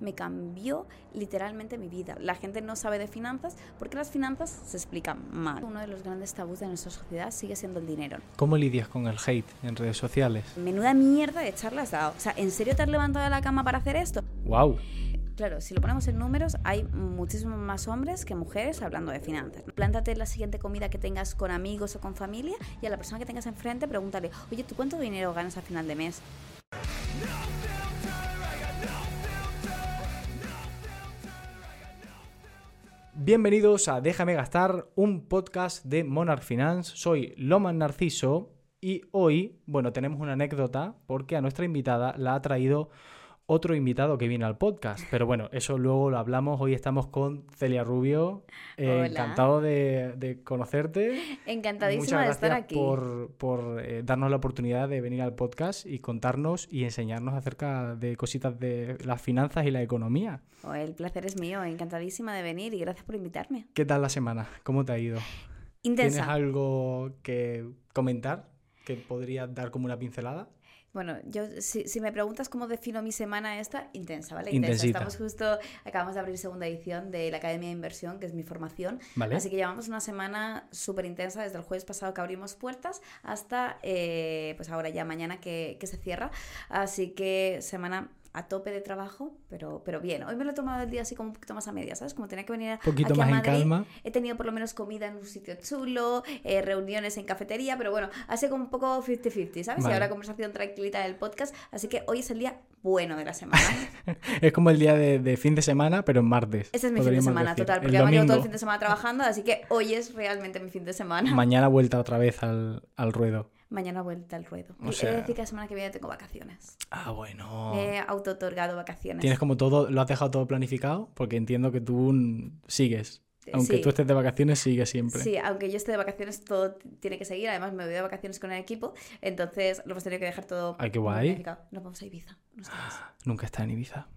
me cambió literalmente mi vida. La gente no sabe de finanzas porque las finanzas se explican mal. Uno de los grandes tabús de nuestra sociedad sigue siendo el dinero. ¿Cómo lidias con el hate en redes sociales? Menuda mierda de charla has dado. O sea, ¿en serio te has levantado de la cama para hacer esto? ¡Wow! Claro, si lo ponemos en números, hay muchísimos más hombres que mujeres hablando de finanzas. Plántate la siguiente comida que tengas con amigos o con familia y a la persona que tengas enfrente pregúntale, oye, ¿tú cuánto dinero ganas a final de mes? Bienvenidos a Déjame Gastar, un podcast de Monarch Finance. Soy Loman Narciso y hoy, bueno, tenemos una anécdota porque a nuestra invitada la ha traído otro invitado que viene al podcast. Pero bueno, eso luego lo hablamos. Hoy estamos con Celia Rubio. Eh, encantado de, conocerte. Encantadísima de estar aquí. Por, por eh, darnos la oportunidad de venir al podcast y contarnos y enseñarnos acerca de cositas de las finanzas y la economía. Oh, el placer es mío. Encantadísima de venir y gracias por invitarme. ¿Qué tal la semana? ¿Cómo te ha ido? Intensa. ¿Tienes algo que comentar? ¿Que podría dar como una pincelada? Bueno, yo si, si, me preguntas cómo defino mi semana esta, intensa, ¿vale? Intensa. Estamos justo, acabamos de abrir segunda edición de la Academia de Inversión, que es mi formación. ¿Vale? Así que llevamos una semana súper intensa desde el jueves pasado que abrimos puertas hasta, eh, pues ahora ya mañana que, que se cierra. Así que semana a tope de trabajo, pero, pero bien. Hoy me lo he tomado el día así como un poquito más a media, ¿sabes? Como tenía que venir poquito aquí más a Madrid. en calma. He tenido por lo menos comida en un sitio chulo, eh, reuniones en cafetería, pero bueno, hace como un poco 50-50, ¿sabes? Vale. Y ahora conversación tranquilita del podcast. Así que hoy es el día bueno de la semana. es como el día de, de, fin de semana, pero en martes. Ese es mi fin de semana, decir. total, porque además llevo todo el fin de semana trabajando, así que hoy es realmente mi fin de semana. Mañana vuelta otra vez al, al ruedo. Mañana vuelta al ruedo. O sea... He de decir que la semana que viene tengo vacaciones. Ah, bueno. Me he auto-otorgado vacaciones. ¿Tienes como todo, lo has dejado todo planificado? Porque entiendo que tú sigues. Aunque sí. tú estés de vacaciones, sigues siempre. Sí, aunque yo esté de vacaciones, todo tiene que seguir. Además, me voy de vacaciones con el equipo. Entonces, lo hemos tenido que dejar todo. Ay, qué guay. Nos vamos a Ibiza. Nunca está en Ibiza.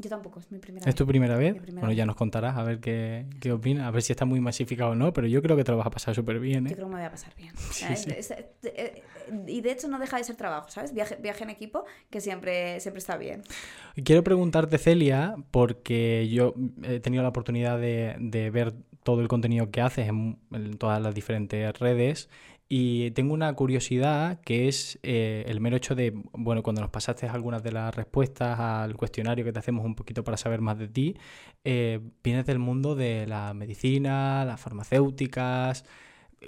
Yo tampoco, es mi primera ¿Es vez. tu primera vez? primera bueno, vez. ya nos contarás a ver qué, qué opinas, a ver si está muy masificado o no, pero yo creo que te lo vas a pasar súper bien. ¿eh? Yo creo que me voy a pasar bien. Sí, ¿sabes? sí. Es- es- eh, y de hecho no deja de ser trabajo, ¿sabes? Viaje, viaje en equipo, que siempre, siempre está bien. Quiero preguntarte, Celia, porque yo he tenido la oportunidad de, de ver todo el contenido que haces en, en todas las diferentes redes y tengo una curiosidad que es eh, el mero hecho de, bueno, cuando nos pasaste algunas de las respuestas al cuestionario que te hacemos un poquito para saber más de ti, eh, vienes del mundo de la medicina, las farmacéuticas.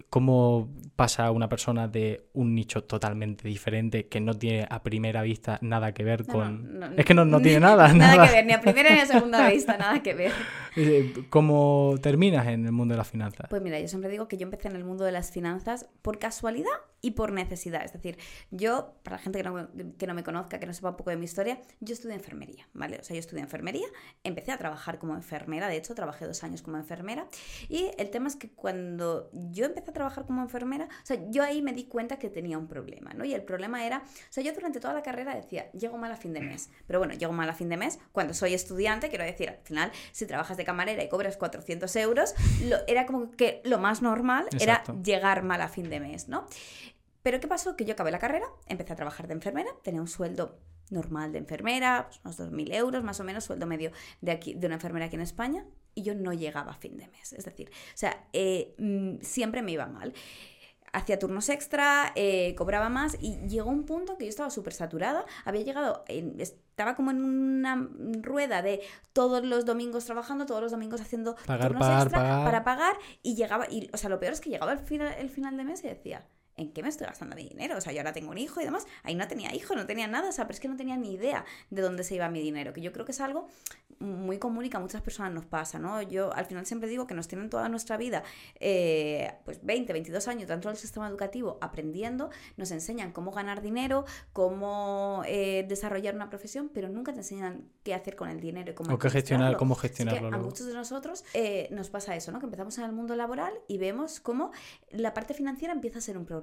¿Cómo pasa una persona de un nicho totalmente diferente que no tiene a primera vista nada que ver No, con... no, no, es que no, no tiene nada, nada, nada. que ver, ni a primera ni a segunda vista, nada que ver. Eh, ¿Cómo terminas en el mundo de las finanzas? Pues mira, yo siempre digo que yo empecé en el mundo de las finanzas por casualidad y por necesidad. Es decir, yo, para la gente que no, que no me conozca, que no sepa un poco de mi historia, yo estudié enfermería, ¿vale? O sea, yo estudié enfermería, empecé a trabajar como enfermera, de hecho, trabajé dos años como enfermera. Y el tema es que cuando yo empecé a trabajar como enfermera, o sea, yo ahí me di cuenta que tenía un problema, ¿no? Y el problema era, o sea, yo durante toda la carrera decía, llego mal a fin de mes. Pero bueno, llego mal a fin de mes cuando soy estudiante, quiero decir, al final, si trabajas de camarera y cobras 400 euros, lo, era como que lo más normal Exacto. era llegar mal a fin de mes, ¿no? Pero ¿qué pasó? Que yo acabé la carrera, empecé a trabajar de enfermera, tenía un sueldo normal de enfermera, pues unos 2.000 euros más o menos, sueldo medio de, aquí, de una enfermera aquí en España, y yo no llegaba a fin de mes. Es decir, o sea, eh, mm, siempre me iba mal. Hacía turnos extra, eh, cobraba más y llegó un punto que yo estaba súper saturada. Había llegado, en- estaba como en una rueda de todos los domingos trabajando, todos los domingos haciendo Pagar, turnos pagar, extra pagar. para pagar y llegaba, y, o sea, lo peor es que llegaba el final, el final de mes y decía, ¿en qué me estoy gastando mi dinero? O sea, yo ahora tengo un hijo y demás. Ahí no tenía hijo, no tenía nada, o sea, pero es que no tenía ni idea de dónde se iba mi dinero, que yo creo que es algo muy común y que a muchas personas nos pasa, ¿no? Yo al final siempre digo que nos tienen toda nuestra vida, eh, pues 20, 22 años dentro del sistema educativo aprendiendo, nos enseñan cómo ganar dinero, cómo eh, desarrollar una profesión, pero nunca te enseñan qué hacer con el dinero y cómo O qué gestionar, cómo Así que gestionarlo a muchos de nosotros eh, nos pasa eso, ¿no? Que empezamos en el mundo laboral y vemos cómo la parte financiera empieza a ser un problema.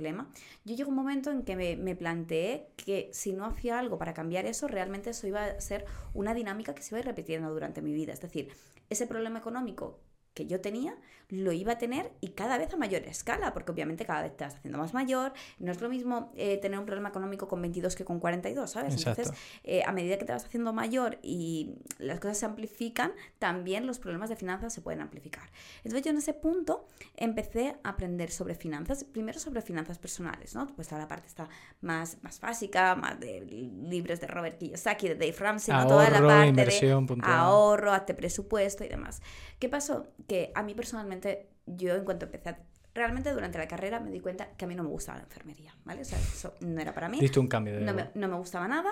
Yo llegó un momento en que me, me planteé que si no hacía algo para cambiar eso, realmente eso iba a ser una dinámica que se iba a ir repitiendo durante mi vida. Es decir, ese problema económico que yo tenía, lo iba a tener y cada vez a mayor escala, porque obviamente cada vez te vas haciendo más mayor. No es lo mismo eh, tener un problema económico con 22 que con 42, ¿sabes? Entonces, eh, a medida que te vas haciendo mayor y las cosas se amplifican, también los problemas de finanzas se pueden amplificar. Entonces, yo en ese punto empecé a aprender sobre finanzas, primero sobre finanzas personales, ¿no? Pues toda la parte está más, más básica, más de libros de Robert Kiyosaki, de Dave Ramsey, toda la parte de ahorro, hazte presupuesto y demás. ¿Qué pasó? Que a mí personalmente, yo en cuanto empecé a realmente durante la carrera me di cuenta que a mí no me gustaba la enfermería, ¿vale? O sea, eso no era para mí. Diste un cambio de no me, no me, gustaba nada.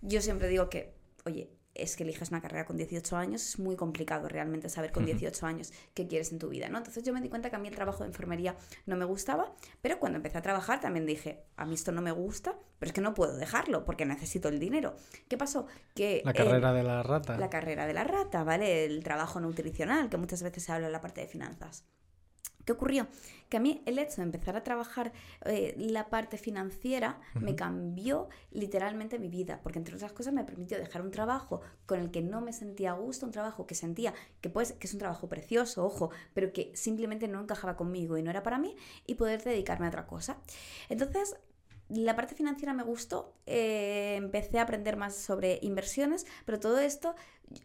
Yo siempre digo que, oye, es que eliges una carrera con 18 años, es muy complicado realmente saber con 18 años qué quieres en tu vida, ¿no? Entonces yo me di cuenta que a mí el trabajo de enfermería no me gustaba, pero cuando empecé a trabajar también dije, a mí esto no me gusta, pero es que no puedo dejarlo porque necesito el dinero. ¿Qué pasó? Que la carrera de la rata. La carrera de la rata, ¿vale? El trabajo nutricional, que muchas veces se habla en la parte de finanzas. ¿Qué ocurrió? Que a mí el hecho de empezar a trabajar eh, la parte financiera me cambió literalmente mi vida, porque entre otras cosas me permitió dejar un trabajo con el que no me sentía a gusto, un trabajo que sentía que, pues, que es un trabajo precioso, ojo, pero que simplemente no encajaba conmigo y no era para mí, y poder dedicarme a otra cosa. Entonces, la parte financiera me gustó, eh, empecé a aprender más sobre inversiones, pero todo esto,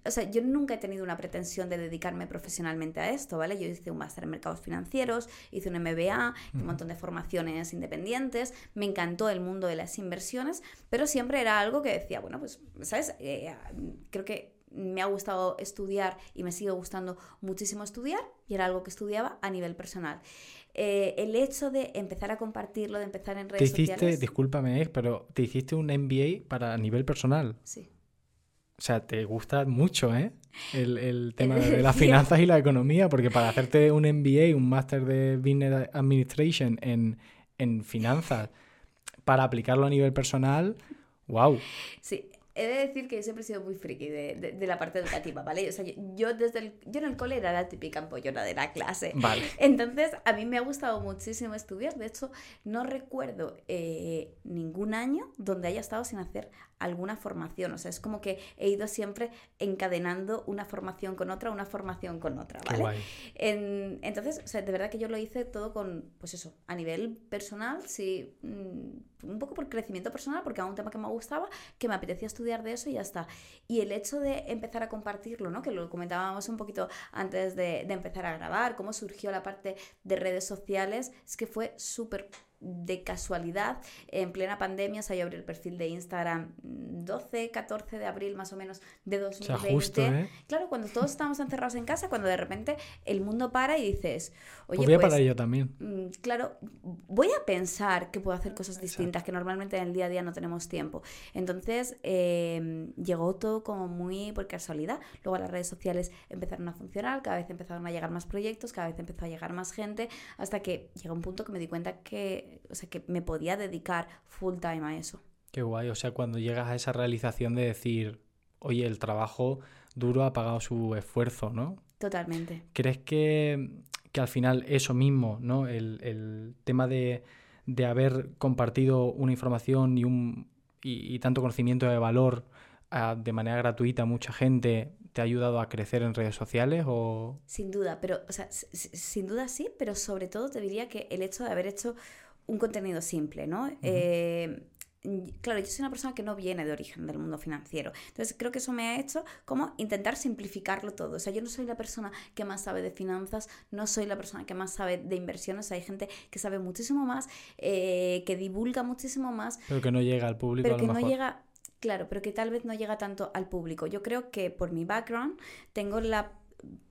o sea, yo nunca he tenido una pretensión de dedicarme profesionalmente a esto, ¿vale? Yo hice un máster en mercados financieros, hice un MBA, un montón de formaciones independientes, me encantó el mundo de las inversiones, pero siempre era algo que decía, bueno, pues, ¿sabes? Eh, creo que me ha gustado estudiar y me sigue gustando muchísimo estudiar y era algo que estudiaba a nivel personal. Eh, el hecho de empezar a compartirlo, de empezar en redes te hiciste, sociales... Discúlpame, pero te hiciste un MBA para nivel personal. Sí. O sea, te gusta mucho, ¿eh? El, el tema de las finanzas y la economía, porque para hacerte un MBA, un máster de Business Administration en, en finanzas, para aplicarlo a nivel personal, wow. Sí, he de decir que yo siempre he sido muy friki de, de, la parte educativa, ¿vale? O sea, yo, desde el, yo en el cole era la típica empollona de la clase. Vale. Entonces, a mí me ha gustado muchísimo estudiar. De hecho, no recuerdo eh, ningún año donde haya estado sin hacer alguna formación. O sea, es como que he ido siempre encadenando una formación con otra, una formación con otra, ¿vale? entonces, o sea, de verdad que yo lo hice todo con, pues eso, a nivel personal, sí, mm, un poco por crecimiento personal, porque era un tema que me gustaba, que me apetecía estudiar de eso y ya está. Y el hecho de empezar a compartirlo, ¿no? Que lo comentábamos un poquito antes de, de empezar a grabar, cómo surgió la parte de redes sociales, es que fue súper de casualidad, en plena pandemia, se abrir el perfil de Instagram 12, 14 de abril más o menos de 2020. ¿eh? Claro, cuando todos estamos encerrados en casa, cuando de repente el mundo para y dices, oye, pues voy a parar yo también. Mm, claro, voy a pensar que puedo hacer cosas distintas, que normalmente en el día a día no tenemos tiempo. Entonces, em, llegó todo como muy por casualidad. Luego las redes sociales empezaron a funcionar, cada vez empezaron a llegar más proyectos, cada vez empezó a llegar más gente, hasta que llegó un punto que me di cuenta que o sea, que me podía dedicar full time a eso. Qué guay, o sea, cuando llegas a esa realización de decir, oye, el trabajo duro ha pagado su esfuerzo, ¿no? Totalmente. ¿Crees que, al final eso mismo, ¿no? El, tema de, haber compartido una información y, un, y, tanto conocimiento de valor ah, de manera gratuita a mucha gente te ha ayudado a crecer en redes sociales o...? Sin duda, pero, o sea, sin duda sí, pero sobre todo te diría que el hecho de haber hecho un contenido simple, ¿no? Eh, claro, yo soy una persona que no viene de origen del mundo financiero. Entonces creo que eso me ha hecho como intentar simplificarlo todo. O sea, yo no soy la persona que más sabe de finanzas, no soy la persona que más sabe de inversiones. Hay gente que sabe muchísimo más, eh, que divulga muchísimo más. Pero que no llega al público. Pero que no llega, claro, pero que tal vez no llega tanto al público. Yo creo que por mi background tengo la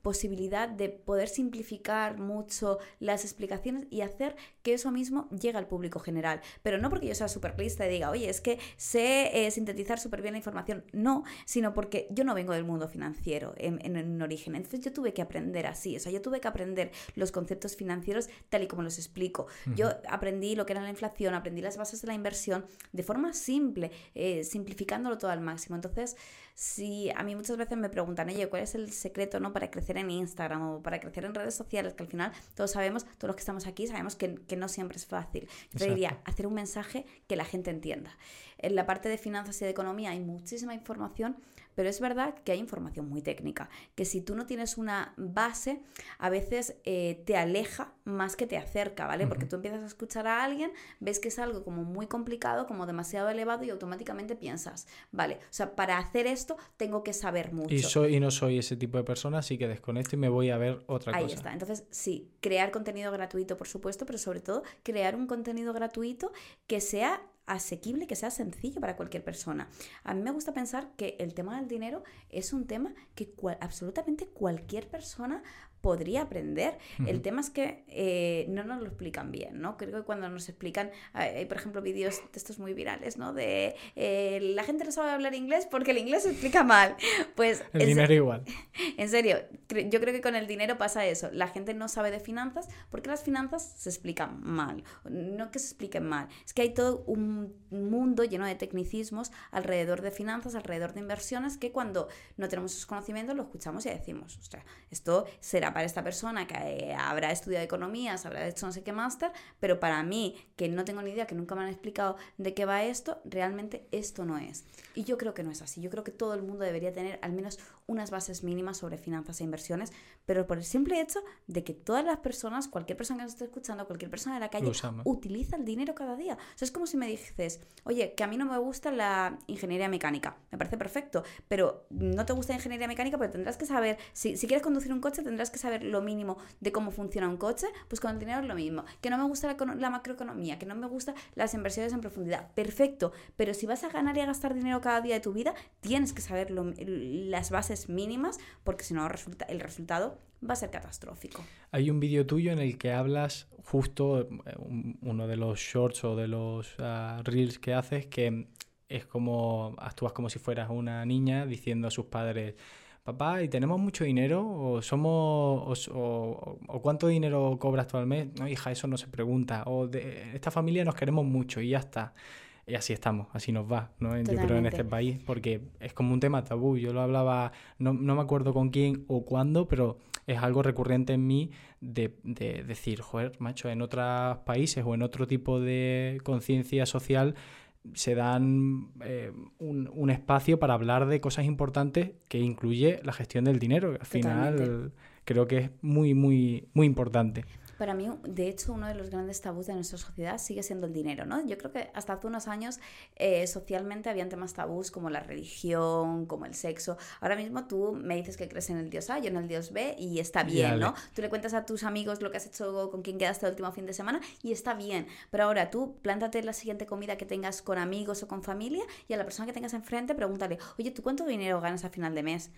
posibilidad de poder simplificar mucho las explicaciones y hacer que eso mismo llegue al público general. Pero no porque yo sea súper lista y diga, oye, es que sé eh, sintetizar súper bien la información. No, sino porque yo no vengo del mundo financiero en, en, origen. Entonces yo tuve que aprender así. O sea, yo tuve que aprender los conceptos financieros tal y como los explico. Yo aprendí lo que era la inflación, aprendí las bases de la inversión de forma simple, eh, simplificándolo todo al máximo. Entonces, si a mí muchas veces me preguntan, oye, ¿cuál es el secreto ¿no? para crecer en Instagram o para crecer en redes sociales? Que al final todos sabemos, todos los que estamos aquí, sabemos que, no siempre es fácil. Yo diría, hacer un mensaje que la gente entienda. En la parte de finanzas y de economía hay muchísima información, pero es verdad que hay información muy técnica, que si tú no tienes una base, a veces eh, te aleja más que te acerca, ¿vale? Porque tú empiezas a escuchar a alguien, ves que es algo como muy complicado, como demasiado elevado y automáticamente piensas, vale, o sea, para hacer esto tengo que saber mucho. Y, soy, y no soy ese tipo de persona, así que desconecto y me voy a ver otra cosa. Ahí está. Entonces, sí, crear contenido gratuito, por supuesto, pero sobre todo crear un contenido gratuito que sea asequible, que sea sencillo para cualquier persona. A mí me gusta pensar que el tema del dinero es un tema que absolutamente cualquier persona podría aprender. El tema es que eh, no nos lo explican bien, ¿no? Creo que cuando nos explican, hay, por ejemplo, vídeos de estos muy virales, ¿no? De eh, la gente no sabe hablar inglés porque el inglés se explica mal. Pues... El dinero igual. En serio, yo creo que con el dinero pasa eso. La gente no sabe de finanzas porque las finanzas se explican mal. No que se expliquen mal, es que hay todo un mundo lleno de tecnicismos alrededor de finanzas, alrededor de inversiones, que cuando no tenemos esos conocimientos lo escuchamos y decimos, o sea, esto será para esta persona que eh, habrá estudiado economías, habrá hecho no sé qué máster, pero para mí, que no tengo ni idea, que nunca me han explicado de qué va esto, realmente esto no es. Y yo creo que no es así. Yo creo que todo el mundo debería tener al menos unas bases mínimas sobre finanzas e inversiones, pero por el simple hecho de que todas las personas, cualquier persona que nos esté escuchando, cualquier persona de la calle, utiliza el dinero cada día. O sea, es como si me dices, oye, que a mí no me gusta la ingeniería mecánica. Me parece perfecto, pero no te gusta la ingeniería mecánica, pero tendrás que saber, si, si quieres conducir un coche, tendrás que saber lo mínimo de cómo funciona un coche, pues con el dinero es lo mismo. Que no me gusta la, macroeconomía, que no me gustan las inversiones en profundidad. Perfecto, pero si vas a ganar y a gastar dinero cada día de tu vida, tienes que saber las bases mínimas, porque si no resulta, el resultado va a ser catastrófico. Hay un vídeo tuyo en el que hablas justo, eh, uno de los shorts o de los ah, reels que haces, que es como actúas como si fueras una niña diciendo a sus padres, papá, ¿y tenemos mucho dinero? ¿O somos o, cuánto dinero cobras tú al mes? No, hija, eso no se pregunta. O de esta familia nos queremos mucho y ya está. Y así estamos, así nos va, ¿no? Yo creo en este país, porque es como un tema tabú. Yo lo hablaba, no, no me acuerdo con quién o cuándo, pero es algo recurrente en mí de, de decir, joder, macho, en otros países o en otro tipo de conciencia social se dan eh, un, espacio para hablar de cosas importantes que incluye la gestión del dinero. Al final creo que es muy, muy, muy importante. Para mí, de hecho, uno de los grandes tabús de nuestra sociedad sigue siendo el dinero, ¿no? Yo creo que hasta hace unos años eh, socialmente habían temas tabús como la religión, como el sexo. Ahora mismo tú me dices que crees en el dios A, yo en el dios B y está bien, ¿no? Tú le cuentas a tus amigos lo que has hecho, con quién quedaste el último fin de semana y está bien. Pero ahora tú plántate la siguiente comida que tengas con amigos o con familia y a la persona que tengas enfrente pregúntale, oye, ¿tú cuánto dinero ganas a final de mes?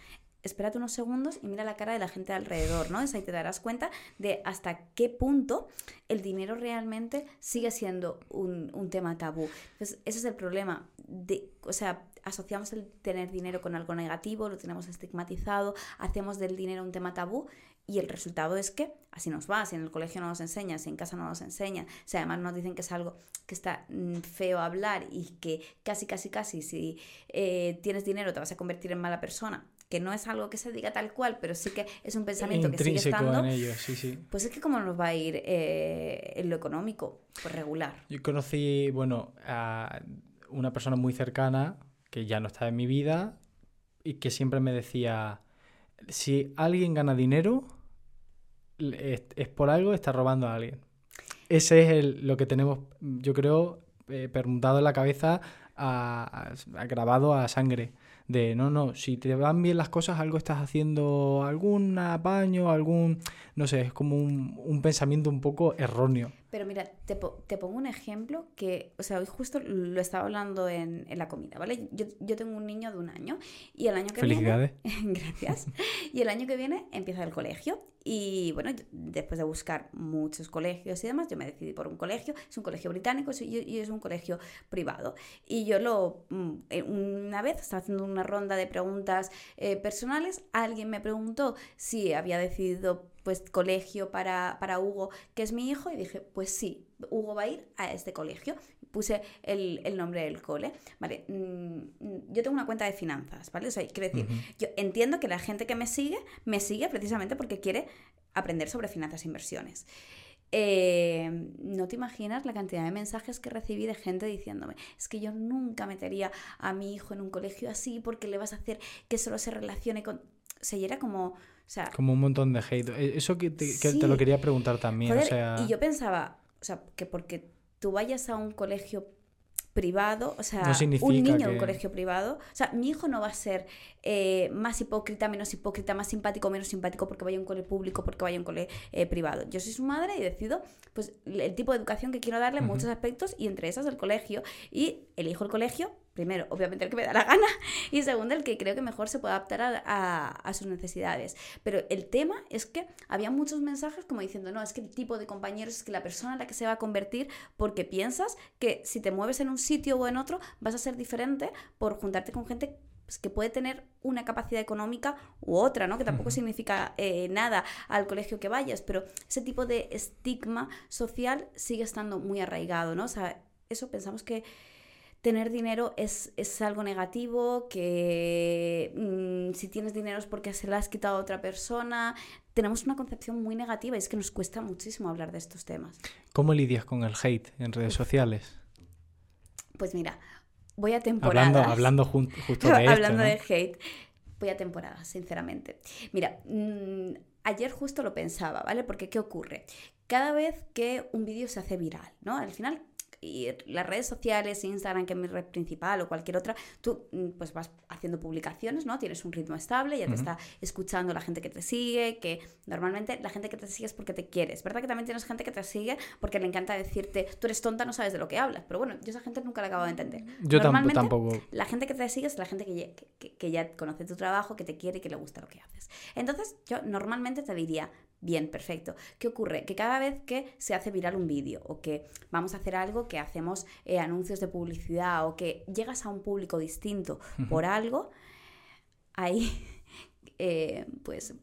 Espérate unos segundos y mira la cara de la gente alrededor, ¿no? Es ahí te darás cuenta de hasta qué punto el dinero realmente sigue siendo un, tema tabú. Entonces, ese es el problema. De, o sea, asociamos el tener dinero con algo negativo, lo tenemos estigmatizado, hacemos del dinero un tema tabú y el resultado es que así nos va, si en el colegio no nos enseñan, si en casa no nos enseñan, si además nos dicen que es algo que está mm, feo hablar y que casi, casi, casi, si eh, tienes dinero te vas a convertir en mala persona que no es algo que se diga tal cual, pero sí que es un pensamiento que sigue estando, en sí, sí. pues es que cómo nos va a ir eh, en lo económico, pues regular. Yo conocí, bueno, a una persona muy cercana que ya no está en mi vida y que siempre me decía, si alguien gana dinero, es, por algo, está robando a alguien. Ese es el, lo que tenemos, yo creo, eh, permutado en la cabeza, grabado a sangre de no, no, si te van bien las cosas, algo estás haciendo, algún apaño, algún, no sé, es como un, un pensamiento un poco erróneo. Pero mira, te, te, pongo un ejemplo que, o sea, hoy justo lo estaba hablando en, en la comida, ¿vale? Yo, yo, tengo un niño de un año y el año que Felicidades. viene... gracias. Y el año que viene empieza el colegio y bueno, después de buscar muchos colegios y demás, yo me decidí por un colegio. Es un colegio británico y es un colegio privado. Y yo lo, mm, eh, una vez, estaba haciendo una ronda de preguntas eh, personales, alguien me preguntó si había decidido pues colegio para, para Hugo, que es mi hijo, y dije, pues sí, Hugo va a ir a este colegio. Puse el, nombre del cole, ¿vale? Mm, yo tengo una cuenta de finanzas, ¿vale? O sea, quiero decir, yo entiendo que la gente que me sigue, me sigue precisamente porque quiere aprender sobre finanzas e inversiones. eh, no te imaginas la cantidad de mensajes que recibí de gente diciéndome, es que yo nunca metería a mi hijo en un colegio así porque le vas a hacer que solo se relacione con... O sea, y era como... Sea, como un montón de hate. E, eso que te, que te lo quería preguntar también. o sea... Y yo pensaba, o sea, que porque tú vayas a un colegio privado, o sea, un niño en un colegio privado, o sea, mi hijo no va a ser eh, más hipócrita, menos hipócrita, más simpático, menos simpático porque vaya a un cole público, porque vaya a un cole eh, privado. Yo soy su madre y decido pues el tipo de educación que quiero darle en muchos aspectos y entre esas el colegio y elijo el colegio primero, obviamente el que me da la gana, y segundo, el que creo que mejor se puede adaptar a, sus necesidades. Pero el tema es que había muchos mensajes como diciendo, no, es que el tipo de compañeros es que la persona en la que se va a convertir porque piensas que si te mueves en un sitio o en otro vas a ser diferente por juntarte con gente pues, que puede tener una capacidad económica u otra, ¿no? Que tampoco significa eh, nada al colegio que vayas, pero ese tipo de estigma social sigue estando muy arraigado, ¿no? O sea, eso pensamos que tener dinero es, algo negativo, que mm, si tienes dinero es porque se lo has quitado a otra persona. Tenemos una concepción muy negativa y es que nos cuesta muchísimo hablar de estos temas. ¿Cómo lidias con el hate en redes sociales? Pues mira, voy a temporadas. Hablando, hablando justo de esto, Hablando de hate, voy a temporadas, sinceramente. Mira, mm, ayer justo lo pensaba, ¿vale? Porque ¿qué ocurre? Cada vez que un vídeo se hace viral, ¿no? Al final y las redes sociales, Instagram, que es mi red principal o cualquier otra, tú mm, pues vas haciendo publicaciones, ¿no? Tienes un ritmo estable, ya te está escuchando la gente que te sigue, que normalmente la gente que te sigue es porque te quieres. ¿Verdad que también tienes gente que te sigue porque le encanta decirte, tú eres tonta, no sabes de lo que hablas? Pero bueno, yo esa gente nunca la acabo de entender. Yo normalmente, tampoco. La gente que te sigue es la gente que ya, que, que ya conoce tu trabajo, que te quiere y que le gusta lo que haces. Entonces, yo normalmente te diría, Bien, perfecto. ¿Qué ocurre? Que cada vez que se hace viral un vídeo o que vamos a hacer algo, que hacemos eh, anuncios de publicidad o que llegas a un público distinto por algo, ahí eh, pues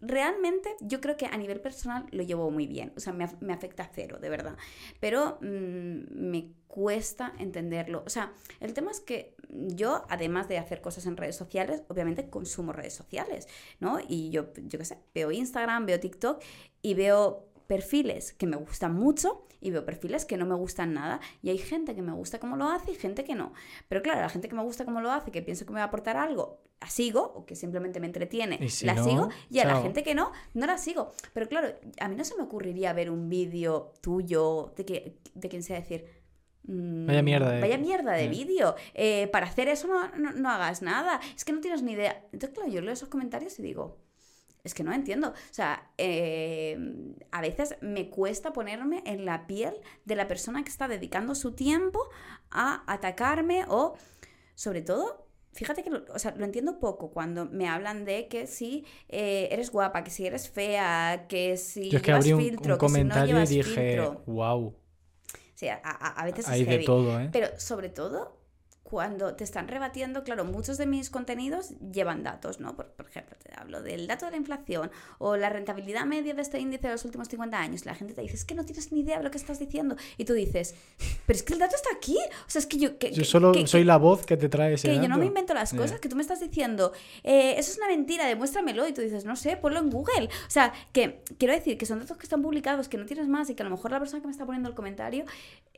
realmente yo creo que a nivel personal lo llevo muy bien, o sea, me, me afecta cero, de verdad, pero mm, me cuesta entenderlo. O sea, el tema es que yo, además de hacer cosas en redes sociales, obviamente consumo redes sociales, ¿no? Y yo, yo qué sé, veo Instagram, veo TikTok y veo perfiles que me gustan mucho y veo perfiles que no me gustan nada. Y hay gente que me gusta como lo hace y gente que no. Pero claro, la gente que me gusta como lo hace, que pienso que me va a aportar algo, la sigo, o que simplemente me entretiene, la sigo. Y a la gente que no, no la sigo. Pero claro, a mí no se me ocurriría ver un vídeo tuyo de, que, de quien sea decir... Mm, vaya mierda de, vaya mierda de vídeo. Eh, para hacer eso no, no, hagas nada. Es que no tienes ni idea. Entonces, claro, yo leo esos comentarios y digo, es que no entiendo. O sea, eh, a veces me cuesta ponerme en la piel de la persona que está dedicando su tiempo a atacarme o, sobre todo, fíjate que lo, o sea, lo entiendo poco cuando me hablan de que si eh, eres guapa, que si eres fea, que si Yo es que llevas filtro, que si no llevas y dije, wow. A, veces Hay de todo, ¿eh? Pero sobre todo cuando te están rebatiendo, claro, muchos de mis contenidos llevan datos, ¿no? Por, ejemplo, te hablo del dato de la inflación o la rentabilidad media de este índice de los últimos 50 años. La gente te dice, es que no tienes ni idea de lo que estás diciendo. Y tú dices, pero es que el dato está aquí. O sea, es que yo... Que, yo solo soy la voz que te trae ese Que yo no me invento las cosas, que tú me estás diciendo, eh, eso es una mentira, demuéstramelo. Y tú dices, no sé, ponlo en Google. O sea, que quiero decir que son datos que están publicados, que no tienes más y que a lo mejor la persona que me está poniendo el comentario,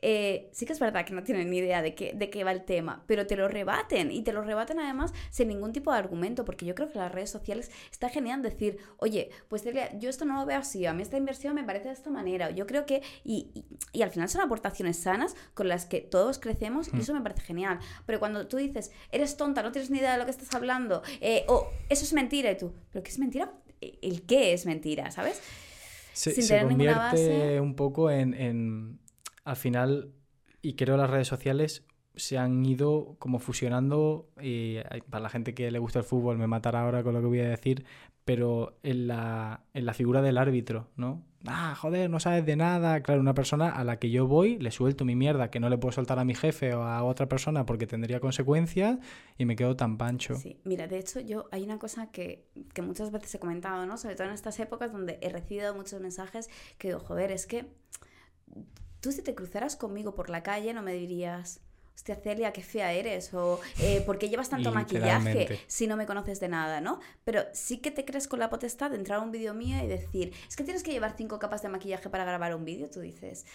eh, sí que es verdad que no tiene ni idea de qué, de qué va el tema, pero te lo rebate y te lo rebaten además sin ningún tipo de argumento, porque yo creo que las redes sociales está genial decir, oye, pues yo esto no lo veo así, a mí esta inversión me parece de esta manera, yo creo que, y, y, al final son aportaciones sanas con las que todos crecemos y mm. eso me parece genial, pero cuando tú dices, eres tonta, no tienes ni idea de lo que estás hablando, eh, o eso es mentira, y tú, ¿pero qué es mentira? ¿El qué es mentira? ¿Sabes? Se, se convierte un poco en, en, al final, y creo las redes sociales, se han ido como fusionando, y para la gente que le gusta el fútbol me matará ahora con lo que voy a decir, pero en la, en la figura del árbitro, ¿no? Ah, joder, no sabes de nada. Claro, una persona a la que yo voy, le suelto mi mierda que no le puedo soltar a mi jefe o a otra persona porque tendría consecuencias y me quedo tan pancho. Sí, mira, de hecho, yo hay una cosa que, que muchas veces he comentado, ¿no? Sobre todo en estas épocas donde he recibido muchos mensajes que digo, joder, es que tú si te cruzaras conmigo por la calle no me dirías, hostia, Celia, qué fea eres, o eh, ¿por qué llevas tanto maquillaje si no me conoces de nada, ¿no? Pero sí que te crees con la potestad de entrar a un vídeo mío y decir, es que tienes que llevar cinco capas de maquillaje para grabar un vídeo, tú dices,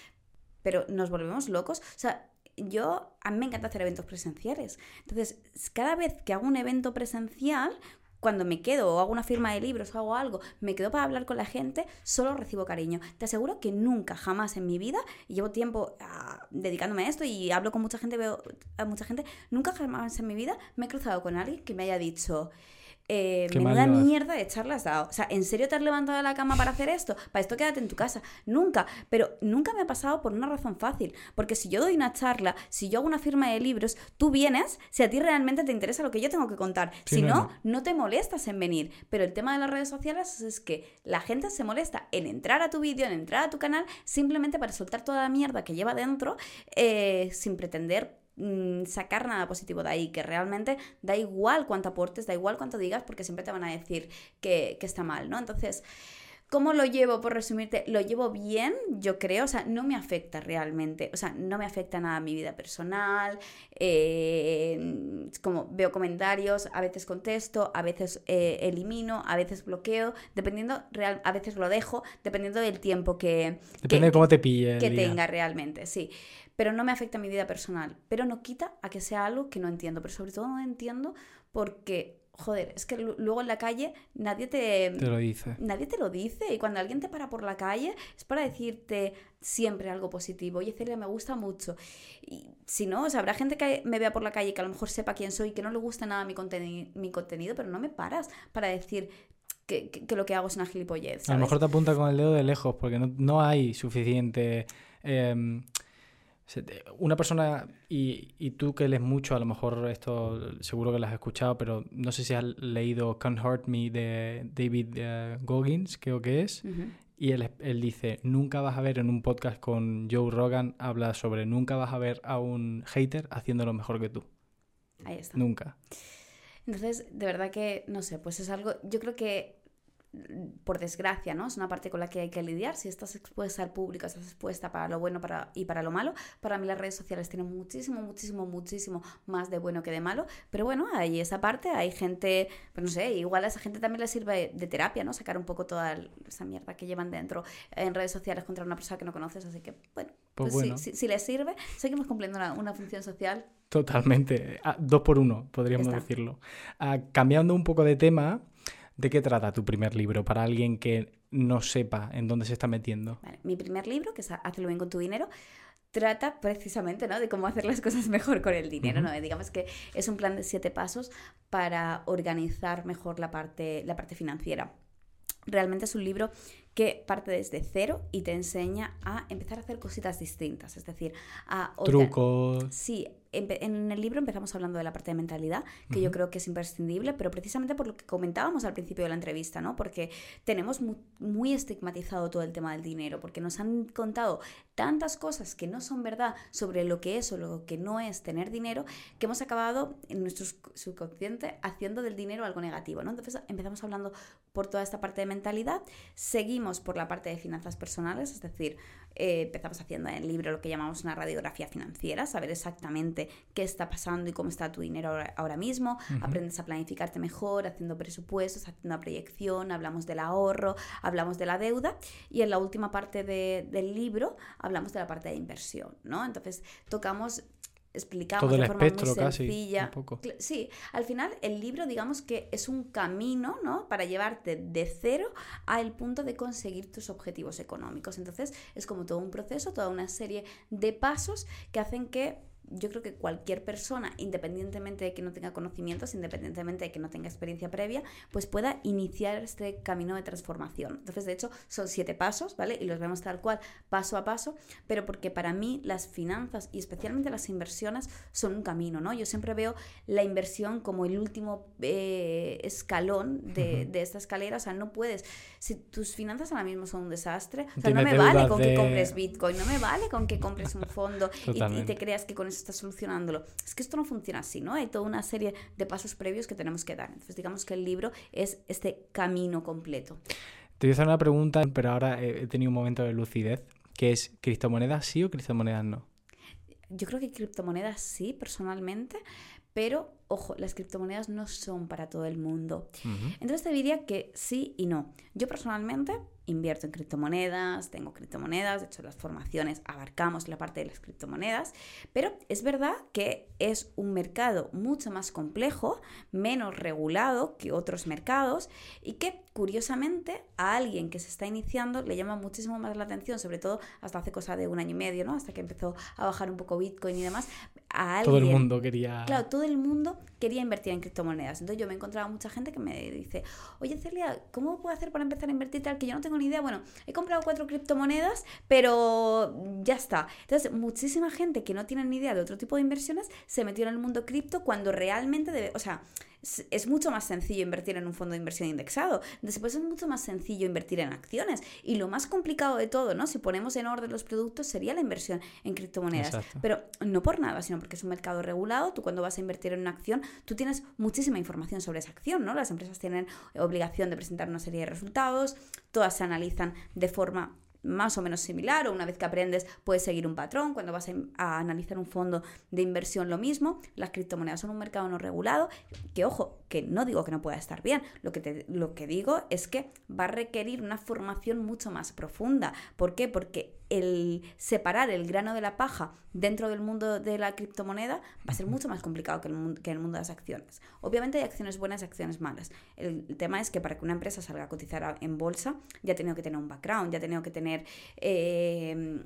pero nos volvemos locos. O sea, yo, a mí me encanta hacer eventos presenciales. Entonces, cada vez que hago un evento presencial, cuando me quedo o hago una firma de libros o hago algo, me quedo para hablar con la gente, solo recibo cariño. Te aseguro que nunca, jamás en mi vida, y llevo tiempo ah, dedicándome a esto y hablo con mucha gente, veo a mucha gente, nunca jamás en mi vida me he cruzado con alguien que me haya dicho, eh, menuda mierda de charla has dado. O sea, ¿en serio te has levantado de la cama para hacer esto? Para esto quédate en tu casa. Nunca. Pero nunca me ha pasado por una razón fácil. Porque si yo doy una charla, si yo hago una firma de libros, tú vienes si a ti realmente te interesa lo que yo tengo que contar. si no, no, te molestas en venir. Pero el tema de las redes sociales es que la gente se molesta en entrar a tu vídeo, en entrar a tu canal, simplemente para soltar toda la mierda que lleva dentro eh, sin pretender Mm, sacar nada positivo de ahí, que realmente da igual cuánto aportes, da igual cuánto digas, porque siempre te van a decir que, que está mal, ¿no? Entonces, ¿Cómo lo llevo, por resumirte? Lo llevo bien, yo creo, o sea, no me afecta realmente, o sea, no me afecta nada a mi vida personal, eh, como veo comentarios, a veces contesto, a veces eh, elimino, a veces bloqueo, dependiendo, real, a veces lo dejo, dependiendo del tiempo que... Depende de cómo te pille. Que tenga realmente, sí pero no me afecta a mi vida personal. Pero no quita a que sea algo que no entiendo, pero sobre todo no entiendo porque, joder, es que luego en la calle nadie te, te lo dice. Nadie te lo dice y cuando alguien te para por la calle es para decirte siempre algo positivo. Oye, Celia, me gusta mucho. Y si no, o sea, habrá gente que me vea por la calle que a lo mejor sepa quién soy, que no le gusta nada mi, mi contenido, pero no me paras para decir, que, lo que hago es una gilipollez. A lo mejor te apunta con el dedo de lejos porque no, no hay suficiente em, una persona, y, tú que lees mucho, a lo mejor esto seguro que lo has escuchado, pero no sé si has leído Can't Hurt Me de David eh, Goggins, creo que es. Y él, él, dice, nunca vas a ver en un podcast con Joe Rogan, habla sobre, nunca vas a ver a un hater haciendo lo mejor que tú. Ahí está. Nunca. Entonces, de verdad que, no sé, pues es algo, yo creo que por desgracia, ¿no? Es una parte con la que hay que lidiar. Si estás expuesta al público, estás expuesta para lo bueno para, y para lo malo. Para mí las redes sociales tienen muchísimo, muchísimo, muchísimo más de bueno que de malo. Pero bueno, hay esa parte, hay gente, pues no sé, igual a esa gente también le sirve de terapia, ¿no? Sacar un poco toda esa mierda que llevan dentro en redes sociales contra una persona que no conoces. Así que, bueno, pues, pues Si, les sirve, seguimos cumpliendo una, función social. Totalmente. Ah, dos por uno, podríamos decirlo. Ah, cambiando un poco de tema, ¿De qué trata tu primer libro para alguien que no sepa en dónde se está metiendo? Mi primer libro, que es Hazlo bien con tu dinero, trata precisamente ¿no? de cómo hacer las cosas mejor con el dinero. ¿no? Digamos que es un plan de siete pasos para organizar mejor la parte, la parte financiera. Realmente es un libro que parte desde cero y te enseña a empezar a hacer cositas distintas, es decir, a... Trucos. Sí, en el libro empezamos hablando de la parte de mentalidad, que yo creo que es imprescindible, pero precisamente por lo que comentábamos al principio de la entrevista, ¿no? Porque tenemos muy, estigmatizado todo el tema del dinero, porque nos han contado tantas cosas que no son verdad sobre lo que es o lo que no es tener dinero, que hemos acabado en nuestro subconsciente haciendo del dinero algo negativo, ¿no? Entonces empezamos hablando por toda esta parte de mentalidad, seguimos por la parte de finanzas personales, es decir, eh, empezamos haciendo en el libro lo que llamamos una radiografía financiera, saber exactamente qué está pasando y cómo está tu dinero ahora, mismo, aprendes a planificarte mejor, haciendo presupuestos, haciendo una proyección, hablamos del ahorro, hablamos de la deuda. Y en la última parte del libro hablamos de la parte de inversión, ¿no? Entonces tocamos explicamos de forma muy sencilla. Sí, al final el libro digamos que es un camino, ¿no? Para llevarte de cero al punto de conseguir tus objetivos económicos. Entonces es como todo un proceso, toda una serie de pasos que hacen que yo creo que cualquier persona, independientemente de que no tenga conocimientos, independientemente de que no tenga experiencia previa, pues pueda iniciar este camino de transformación. Entonces, de hecho, son siete pasos, ¿vale? Y los vemos tal cual, paso a paso, pero porque para mí las finanzas y especialmente las inversiones son un camino, ¿no? Yo siempre veo la inversión como el último eh, escalón de, esta escalera, o sea, no puedes, si tus finanzas ahora mismo son un desastre, o sea, no me vale con que compres Bitcoin, no me vale con que compres un fondo y, y te creas que con eso está solucionándolo. Es que esto no funciona así, ¿no? Hay toda una serie de pasos previos que tenemos que dar. Entonces, digamos que el libro es este camino completo. Te voy a hacer una pregunta, pero ahora he tenido un momento de lucidez, que es, ¿criptomonedas sí o criptomonedas no? yo creo que criptomonedas sí, personalmente, pero ojo, las criptomonedas no son para todo el mundo. Entonces te diría que sí y no. Yo personalmente invierto en criptomonedas, tengo criptomonedas, de hecho las formaciones abarcamos la parte de las criptomonedas, pero es verdad que es un mercado mucho más complejo, menos regulado que otros mercados y que curiosamente a alguien que se está iniciando le llama muchísimo más la atención, sobre todo hasta hace cosa de un año y medio, ¿no? Hasta que empezó a bajar un poco Bitcoin y demás. A todo el mundo quería... Claro, todo el mundo quería invertir en criptomonedas. Entonces yo me he encontrado mucha gente que me dice, oye Celia, ¿cómo puedo hacer para empezar a invertir tal que yo no tengo ni idea? Bueno, he comprado cuatro criptomonedas, pero ya está. Entonces, muchísima gente que no tiene ni idea de otro tipo de inversiones se metió en el mundo cripto cuando realmente debe, o sea, es mucho más sencillo invertir en un fondo de inversión indexado. Después es mucho más sencillo invertir en acciones. Y lo más complicado de todo, ¿no? Si ponemos en orden los productos, sería la inversión en criptomonedas. Pero no por nada, sino porque es un mercado regulado. Tú cuando vas a invertir en una acción, tú tienes muchísima información sobre esa acción, ¿no? Las empresas tienen obligación de presentar una serie de resultados, todas se analizan de forma más o menos similar o una vez que aprendes puedes seguir un patrón. Cuando vas a, analizar un fondo de inversión lo mismo. Las criptomonedas son un mercado no regulado que ojo, que no digo que no pueda estar bien. Lo que, lo que digo es que va a requerir una formación mucho más profunda. ¿Por qué? Porque el separar el grano de la paja dentro del mundo de la criptomoneda va a ser mucho más complicado que, el mundo, que el mundo de las acciones. Obviamente hay acciones buenas y acciones malas. El, tema es que para que una empresa salga a cotizar en bolsa ya ha tenido que tener un background, ya ha tenido que tener eh,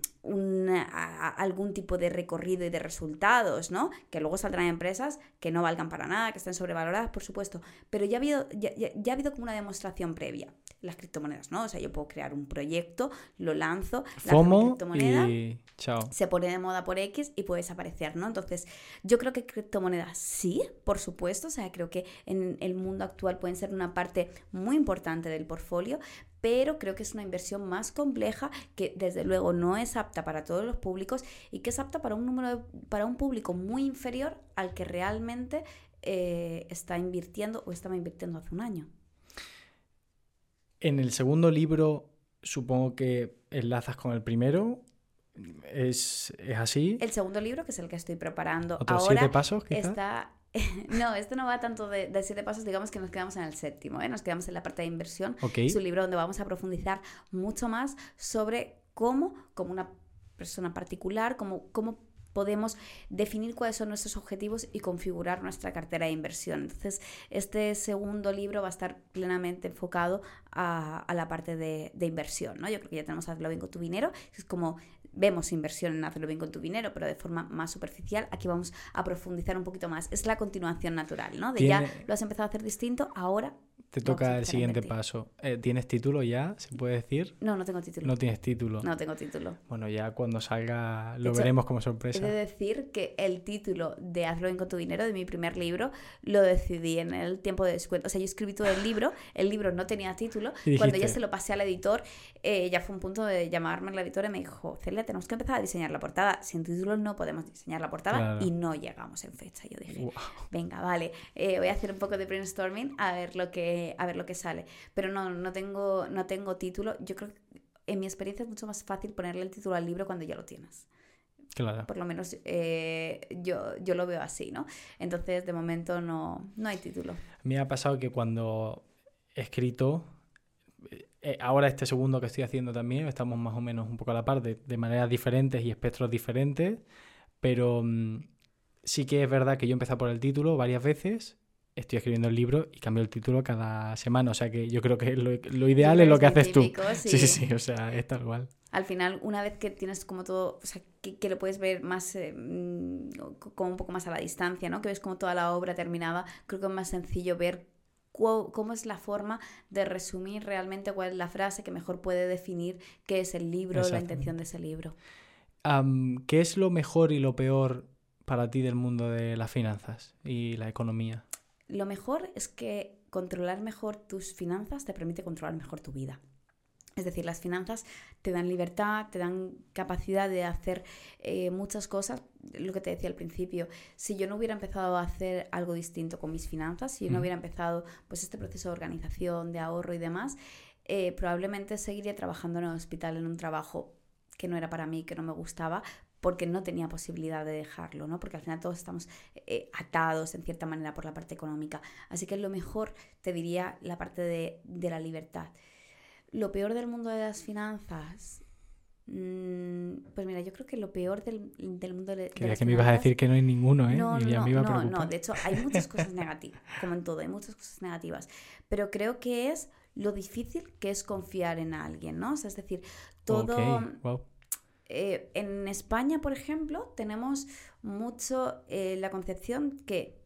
algún tipo de recorrido y de resultados, ¿no? Que luego saldrán empresas que no valgan para nada, que estén sobrevaloradas, por supuesto, pero ya ha habido, ya, ya ha habido como una demostración previa las criptomonedas, ¿no? O sea, yo puedo crear un proyecto, lo lanzo, FOMO criptomoneda, y chao. se pone de moda por X y puede desaparecer, ¿no? Entonces, yo creo que criptomonedas sí, por supuesto, o sea, creo que en el mundo actual pueden ser una parte muy importante del portfolio, pero creo que es una inversión más compleja que desde luego no es apta para todos los públicos y que es apta para un número para un público muy inferior al que realmente eh, está invirtiendo o estaba invirtiendo hace un año. En el segundo libro, supongo que enlazas con el primero. ¿Es, así? El segundo libro, que es el que estoy preparando ¿Otros ahora, siete pasos, está... no, esto no va tanto de, siete pasos, digamos que nos quedamos en el séptimo, ¿eh? nos quedamos en la parte de inversión. Es un libro donde vamos a profundizar mucho más sobre cómo, como una persona particular, cómo, cómo podemos definir cuáles son nuestros objetivos y configurar nuestra cartera de inversión. Entonces, este segundo libro va a estar plenamente enfocado a, la parte de, inversión. ¿no? Yo creo que ya tenemos Hazlo bien con tu dinero, es como vemos inversión en Hazlo bien con tu dinero, pero de forma más superficial. Aquí vamos a profundizar un poquito más. Es la continuación natural, ¿no? De ya lo has empezado a hacer distinto, ahora te toca el siguiente paso. Eh, ¿Tienes título ya? ¿Se puede decir? No, no tengo título. No tienes título. No tengo título. Bueno, ya cuando salga lo veremos como sorpresa. He de decir que el título de Hazlo bien con tu dinero, de mi primer libro, lo decidí en el tiempo de descuento. O sea, yo escribí todo el libro, el libro no tenía título. Cuando ya se lo pasé al editor, eh, ya fue un punto de llamarme al editor y me dijo, Celia, tenemos que empezar a diseñar la portada. Sin título no podemos diseñar la portada y no llegamos en fecha. Yo dije, venga, vale, eh, voy a hacer un poco de brainstorming a ver lo que, a ver lo que sale. Pero no, no tengo, no tengo título. Yo creo que en mi experiencia es mucho más fácil ponerle el título al libro cuando ya lo tienes. Claro. Por lo menos eh, yo, yo lo veo así, ¿no? Entonces, de momento no, no hay título. Me ha pasado que cuando he escrito, eh, ahora este segundo que estoy haciendo también, estamos más o menos un poco a la par, de, maneras diferentes y espectros diferentes, pero mm, sí que es verdad que yo empecé por el título varias veces estoy escribiendo el libro y cambio el título cada semana. O sea que yo creo que lo, ideal es lo que haces tú. Sí. sí, sí, o sea, es tal cual. Al final, una vez que tienes como todo, o sea, que, lo puedes ver más, eh, mm, como un poco más a la distancia, ¿no? Que ves como toda la obra terminada, creo que es más sencillo ver cómo es la forma de resumir realmente cuál es la frase que mejor puede definir qué es el libro, la intención de ese libro. ¿Qué es lo mejor y lo peor para ti del mundo de las finanzas y la economía? Lo mejor es que controlar mejor tus finanzas te permite controlar mejor tu vida. Es decir, las finanzas te dan libertad, te dan capacidad de hacer eh, muchas cosas. Lo que te decía al principio, si yo no hubiera empezado a hacer algo distinto con mis finanzas, si yo no hubiera empezado pues este proceso de organización, de ahorro y demás, eh, probablemente seguiría trabajando en el hospital en un trabajo que no era para mí, que no me gustaba, porque no tenía posibilidad de dejarlo, ¿no? Porque al final todos estamos eh, atados en cierta manera por la parte económica. Así que lo mejor te diría la parte de, de la libertad. Lo peor del mundo de las finanzas Mm, pues mira, yo creo que lo peor del, del mundo de, Creía que me ibas a decir que no hay ninguno, ¿eh? No, no, no, de hecho hay muchas cosas negativas, como en todo, hay muchas cosas negativas, pero creo que es lo difícil que es confiar en alguien, ¿no? O sea, es decir, todo... Eh, en España, por ejemplo, tenemos mucho eh, la concepción que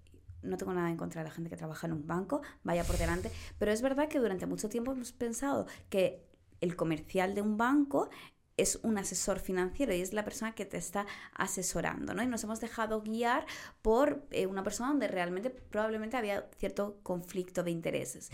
no tengo nada en contra de la gente que trabaja en un banco, vaya por delante, pero es verdad que durante mucho tiempo hemos pensado que el comercial de un banco es un asesor financiero y es la persona que te está asesorando, ¿no? Y nos hemos dejado guiar por eh, una persona donde realmente probablemente había cierto conflicto de intereses.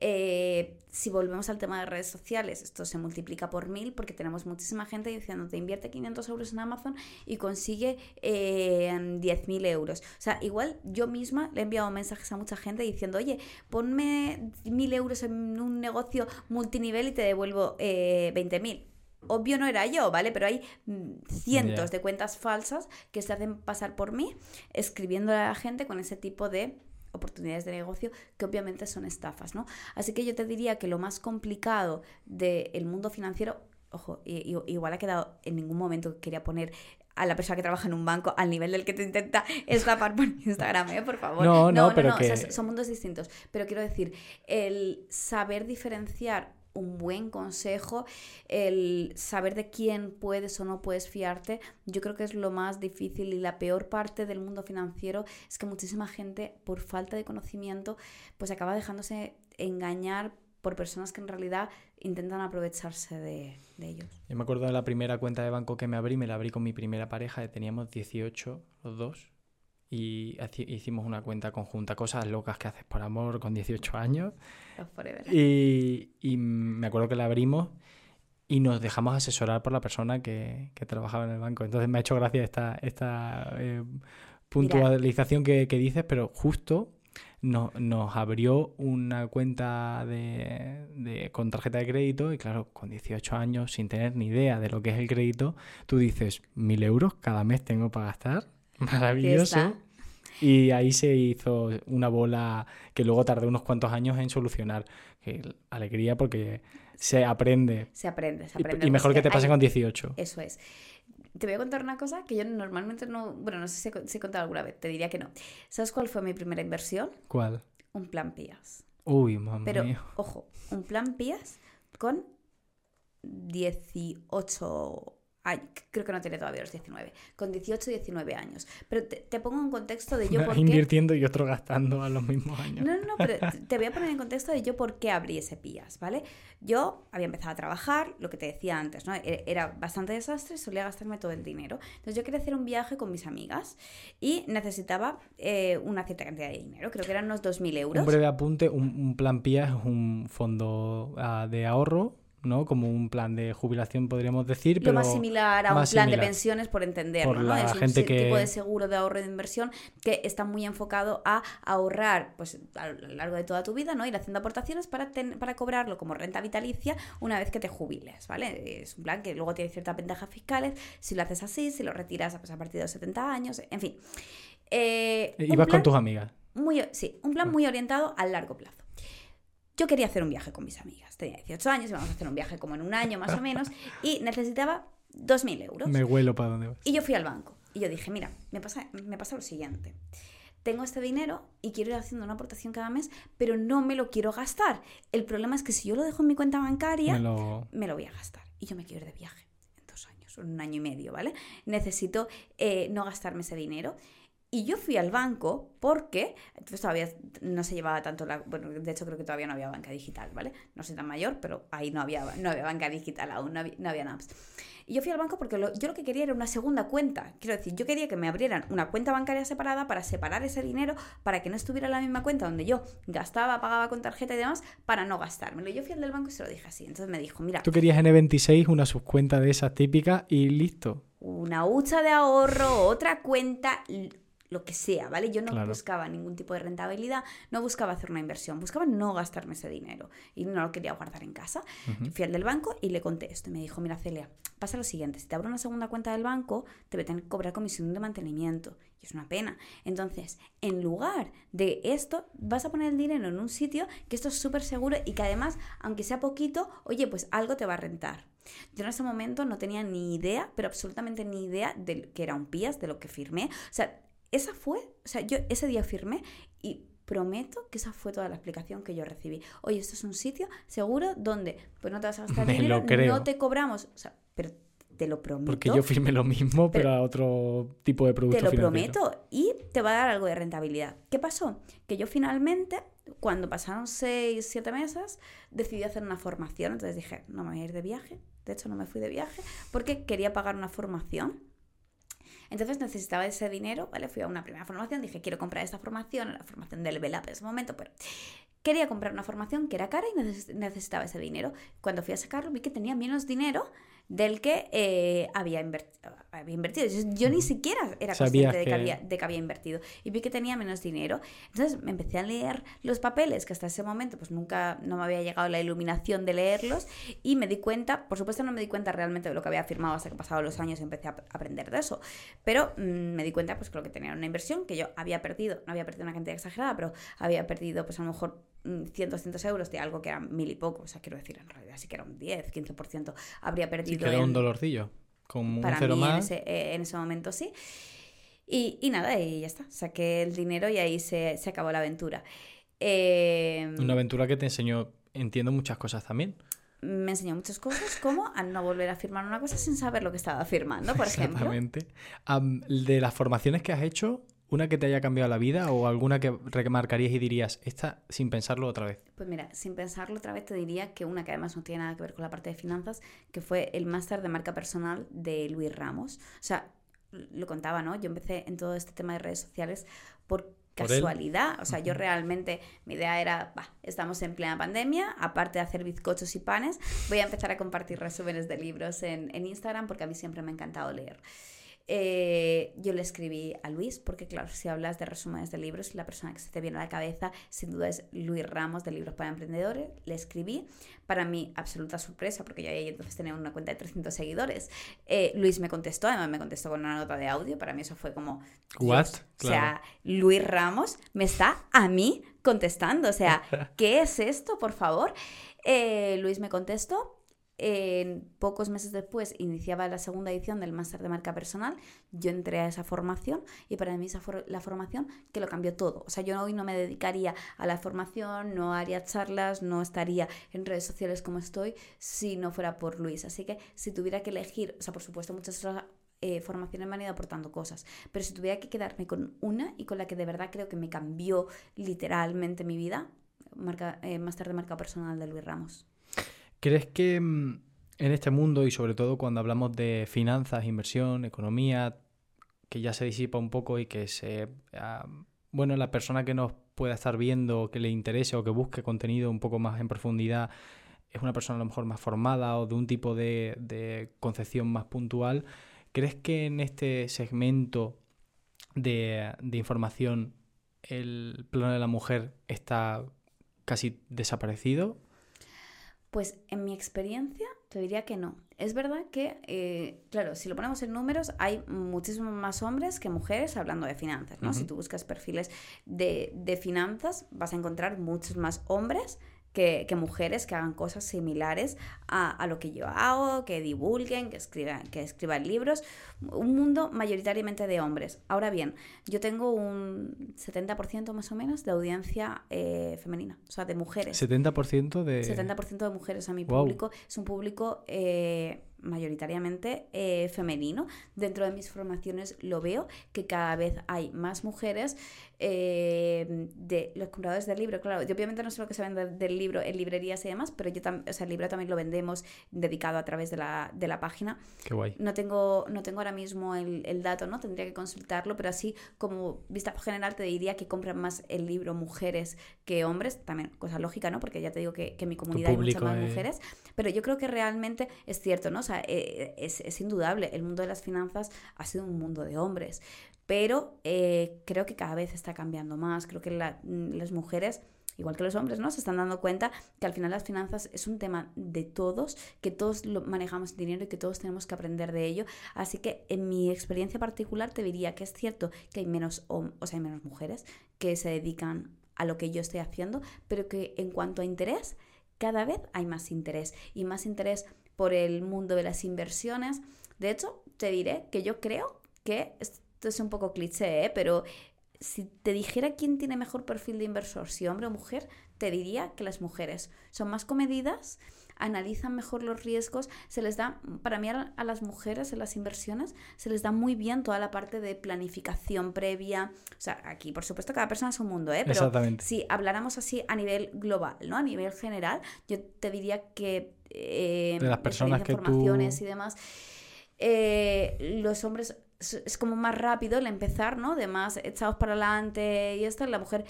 Eh, si volvemos al tema de redes sociales, esto se multiplica por mil porque tenemos muchísima gente diciendo te invierte 500 euros en Amazon y consigue eh, 10.000 euros. O sea, igual yo misma le he enviado mensajes a mucha gente diciendo, oye, ponme 1.000 euros en un negocio multinivel y te devuelvo eh, 20.000 obvio no era yo, ¿vale? Pero hay mm, cientos de cuentas falsas que se hacen pasar por mí escribiendo a la gente con ese tipo de oportunidades de negocio que obviamente son estafas, ¿no? Así que yo te diría que lo más complicado del mundo financiero, ojo, igual ha quedado, en ningún momento quería poner a la persona que trabaja en un banco al nivel del que te intenta estafar por Instagram, ¿eh? por favor. No, no, pero que... son mundos distintos. Pero quiero decir, el saber diferenciar un buen consejo, el saber de quién puedes o no puedes fiarte, yo creo que es lo más difícil y la peor parte del mundo financiero es que muchísima gente por falta de conocimiento pues acaba dejándose engañar por personas que en realidad intentan aprovecharse de, ellos. Yo me acuerdo de la primera cuenta de banco que me abrí, me la abrí con mi primera pareja, teníamos 18 los dos y hicimos una cuenta conjunta, cosas locas que haces por amor con 18 años. Y, y, me acuerdo que la abrimos y nos dejamos asesorar por la persona que, que trabajaba en el banco. Entonces me ha hecho gracia esta, esta eh, puntualización que, que, dices, pero justo nos, nos abrió una cuenta de, de, con tarjeta de crédito y claro, con 18 años, sin tener ni idea de lo que es el crédito, tú dices, mil euros cada mes tengo para gastar Maravilloso. Y ahí se hizo una bola que luego tardé unos cuantos años en solucionar. alegría porque se aprende. Se aprende, se aprende. Y, mejor que te pase con 18. Eso es. Te voy a contar una cosa que yo normalmente no. Bueno, no sé si he, contado alguna vez, te diría que no. ¿Sabes cuál fue mi primera inversión? ¿Cuál? Un plan PIAS. Uy, mamá. Pero, ojo, un plan PIAS con 18 creo que no tenía todavía los 19, con 18 y 19 años. Pero te, pongo en contexto de yo por qué... Invirtiendo y otro gastando a los mismos años. No, no, no, pero te voy a poner en contexto de yo por qué abrí ese PIAS, ¿vale? Yo había empezado a trabajar, lo que te decía antes, ¿no? E, era bastante desastre, solía gastarme todo el dinero. Entonces yo quería hacer un viaje con mis amigas y necesitaba eh, una cierta cantidad de dinero, creo que eran unos 2.000 euros. Un breve apunte, un, plan PIAS es un fondo ah, de ahorro ¿no? Como un plan de jubilación, podríamos decir. Pero más similar a un plan de pensiones, por entenderlo, ¿no? Es un tipo de seguro de ahorro de inversión que está muy enfocado a ahorrar pues, a lo largo de toda tu vida, ¿no? Ir haciendo aportaciones para, para cobrarlo como renta vitalicia una vez que te jubiles, ¿vale? Es un plan que luego tiene ciertas ventajas fiscales si lo haces así, si lo retiras pues, a partir de los 70 años, en fin. Eh, ¿Ibas con tus amigas? Muy, sí, un plan muy orientado a largo plazo. Yo quería hacer un viaje con mis amigas. Tenía 18 años, íbamos a hacer un viaje como en un año más o menos, y necesitaba 2.000 euros. Me huelo para dónde vas. Y yo fui al banco. Y yo dije, mira, me pasa, me pasa lo siguiente. Tengo este dinero y quiero ir haciendo una aportación cada mes, pero no me lo quiero gastar. El problema es que si yo lo dejo en mi cuenta bancaria, me lo, voy a gastar. Y yo me quiero ir de viaje en dos años, un año y medio, ¿vale? Necesito eh, no gastarme ese dinero. Y yo fui al banco porque, entonces todavía no se llevaba tanto la, bueno, de hecho creo que todavía no había banca digital, ¿vale? No soy tan mayor, pero ahí no había, no había banca digital aún, no había, no había apps. Y yo fui al banco porque yo lo que quería era una segunda cuenta. Quiero decir, yo quería que me abrieran una cuenta bancaria separada para separar ese dinero, para que no estuviera en la misma cuenta donde yo gastaba, pagaba con tarjeta y demás, para no gastármelo. Yo fui al del banco y se lo dije así. Entonces me dijo, mira... Tú querías N26, una subcuenta de esas típicas y listo. Una hucha de ahorro, otra cuenta lo que sea, ¿vale? Yo no Claro. buscaba ningún tipo de rentabilidad, no buscaba hacer una inversión, buscaba no gastarme ese dinero y no lo quería guardar en casa. Ujú. Fui al del banco y le conté esto y me dijo, mira Celia, pasa lo siguiente, si te abro una segunda cuenta del banco, te voy a tener que cobrar comisión de mantenimiento y es una pena. Entonces, en lugar de esto, vas a poner el dinero en un sitio que esto es súper seguro y que además, aunque sea poquito, oye, pues algo te va a rentar. Yo en ese momento no tenía ni idea, pero absolutamente ni idea de que era un PIAS, de lo que firmé. O sea, esa fue, o sea, yo ese día firmé y prometo que esa fue toda la explicación que yo recibí. Oye, esto es un sitio seguro donde pues no te vas a gastar Me dinero, no te cobramos, o sea, pero te lo prometo. Porque yo firmé lo mismo, pero, Pero- a otro tipo de producto Te lo financiero. prometo y te va a dar algo de rentabilidad. ¿Qué pasó? Que yo finalmente, cuando pasaron 6, 7 meses, decidí hacer una formación. Entonces dije, no me voy a ir de viaje. De hecho, no me fui de viaje porque quería pagar una formación. Entonces necesitaba ese dinero, ¿vale? Fui a una primera formación, dije, quiero comprar esta formación, la formación del Level Up en ese momento, pero quería comprar una formación que era cara y neces- necesitaba ese dinero. Cuando fui a sacarlo vi que tenía menos dinero del que eh, había, había invertido. Yo, yo ni siquiera era Sabías consciente de que... había, de que había invertido y vi que tenía menos dinero. Entonces me empecé a leer los papeles que hasta ese momento pues nunca no me había llegado la iluminación de leerlos y me di cuenta, por supuesto no me di cuenta realmente de lo que había firmado hasta que pasados los años y empecé a ap- aprender de eso, pero mm, me di cuenta pues que lo que tenía era una inversión que yo había perdido, no había perdido una cantidad exagerada, pero había perdido pues a lo mejor 100, 200 euros de algo que era mil y poco, o sea, quiero decir, en realidad sí que era un 10, 15%, habría Sí, perdido que era un en- dolorcillo. Con un para cero mí en más. ese, eh, en ese momento sí. Y, y nada, y ya está. Saqué el dinero y ahí se, se acabó la aventura. Eh, Una aventura que te enseñó, entiendo, muchas cosas también. me enseñó muchas cosas, como a no volver a firmar una cosa sin saber lo que estaba firmando, por ejemplo. Exactamente. Am, de las formaciones que has hecho, ¿una que te haya cambiado la vida o alguna que remarcarías y dirías, esta sin pensarlo otra vez? Pues mira, sin pensarlo otra vez te diría que una que además no tiene nada que ver con la parte de finanzas, que fue el máster de marca personal de Luis Ramos. O sea, lo contaba, ¿no? Yo empecé en todo este tema de redes sociales por casualidad. O sea, yo realmente, mi idea era, estamos en plena pandemia, aparte de hacer bizcochos y panes, voy a empezar a compartir resúmenes de libros en, en Instagram porque a mí siempre me ha encantado leer. Eh, yo le escribí a Luis, porque claro, si hablas de resúmenes de libros, la persona que se te viene a la cabeza sin duda es Luis Ramos de Libros para Emprendedores. Le escribí, para mí absoluta sorpresa, porque yo ahí entonces tenía una cuenta de 300 seguidores. Eh, Luis me contestó, además me contestó con una nota de audio, para mí eso fue como... What? Dios, O sea, Luis Ramos me está a mí contestando, o sea, ¿qué es esto, por favor? Eh, Luis me contestó, pocos meses después iniciaba la segunda edición del máster de marca personal. Yo entré a esa formación y para mí esa la formación que lo cambió todo. O sea, yo hoy no me dedicaría a la formación, no haría charlas, no estaría en redes sociales como estoy si no fuera por Luis. Así que si tuviera que elegir, o sea, por supuesto, muchas otras eh, formaciones me han ido aportando cosas, pero si tuviera que quedarme con una y con la que de verdad creo que me cambió literalmente mi vida, marca, eh, máster de marca personal de Luis Ramos. ¿Crees que mm, en este mundo y sobre todo cuando hablamos de finanzas, inversión, economía, que ya se disipa un poco y que se... ah, bueno, la persona que nos pueda estar viendo, que le interese o que busque contenido un poco más en profundidad, es una persona a lo mejor más formada o de un tipo de, de concepción más puntual, ¿crees que en este segmento de, de información el plano de la mujer está casi desaparecido? Pues en mi experiencia te diría que no. Es verdad que, eh, claro, si lo ponemos en números, hay muchísimos más hombres que mujeres hablando de finanzas, ¿no? Si tú buscas perfiles de, de finanzas, vas a encontrar muchos más hombres que, que mujeres que hagan cosas similares a, a lo que yo hago, que divulguen, que escriban, que escriban libros. Un mundo mayoritariamente de hombres. Ahora bien, yo tengo un 70% más o menos de audiencia eh, femenina, o sea, de mujeres. 70% de... 70% de mujeres. Sea, mi público es un público eh, mayoritariamente eh, femenino. Dentro de mis formaciones lo veo que cada vez hay más mujeres eh, de los compradores del libro. Claro, yo obviamente no sé lo que se vende del libro en librerías y demás, pero yo también, o sea, el libro también lo vendemos dedicado a través de la, de la página. Qué guay. No tengo, no tengo ahora mismo el, el dato, ¿no? Tendría que consultarlo, pero así como vista general te diría que compran más el libro mujeres que hombres, también cosa lógica, ¿no? Porque ya te digo que, que en mi comunidad hay muchas más es- mujeres, pero yo creo que realmente es cierto, ¿no? Sea, eh, es, es indudable, el mundo de las finanzas ha sido un mundo de hombres, pero eh, creo que cada vez está cambiando más, creo que la- las mujeres igual que los hombres, ¿no? Se están dando cuenta que al final las finanzas es un tema de todos, que todos lo manejamos dinero y que todos tenemos que aprender de ello. Así que en mi experiencia particular te diría que es cierto que hay menos, o sea, hay menos mujeres que se dedican a lo que yo estoy haciendo, pero que en cuanto a interés, cada vez hay más interés y más interés por el mundo de las inversiones. De hecho, te diré que yo creo que esto es un poco cliché, ¿eh? pero si te dijera quién tiene mejor perfil de inversor, si hombre o mujer, te diría que las mujeres son más comedidas, analizan mejor los riesgos, se les da, para mí a, las mujeres en las inversiones, se les da muy bien toda la parte de planificación previa. O sea, aquí por supuesto cada persona es un mundo, ¿eh? Pero Exactamente. si habláramos así a nivel global, ¿no? A nivel general, yo te diría que... eh, De las personas que tú- formaciones y demás, eh, los hombres es, como más rápido el empezar, ¿no? De más echados para adelante y esto, la mujer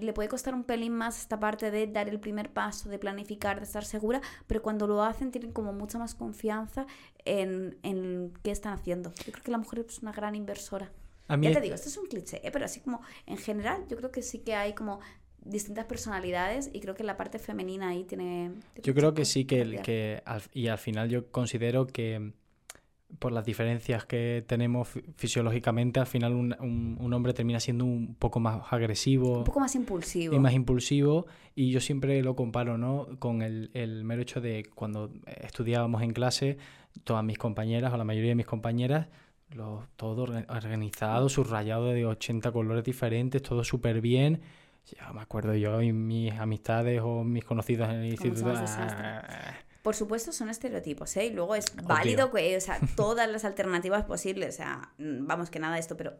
le puede costar un pelín más esta parte de dar el primer paso, de planificar, de estar segura, pero cuando lo hacen tienen como mucha más confianza en, en qué están haciendo. Yo creo que la mujer es una gran inversora. A mí Ya te digo, esto es un cliché, ¿eh? pero así como en general yo creo que sí que hay como distintas personalidades y creo que la parte femenina ahí tiene... tiene Yo creo que sí, que, que al- y al final yo considero que por las diferencias que tenemos fi- fisiológicamente, al final un, un- un hombre termina siendo un poco más agresivo Un poco más impulsivo. y más impulsivo y yo siempre lo comparo ¿no? con el, el mero hecho de cuando estudiábamos en clase, todas mis compañeras o la mayoría de mis compañeras, lo, todo orga- organizado, subrayado de 80 colores diferentes, todo súper bien. Ya me acuerdo yo y mis amistades o mis conocidos en el instituto. Por supuesto, son estereotipos, ¿eh? Y luego es válido que, o sea, todas las alternativas posibles, o sea, mm, vamos, que nada de esto, pero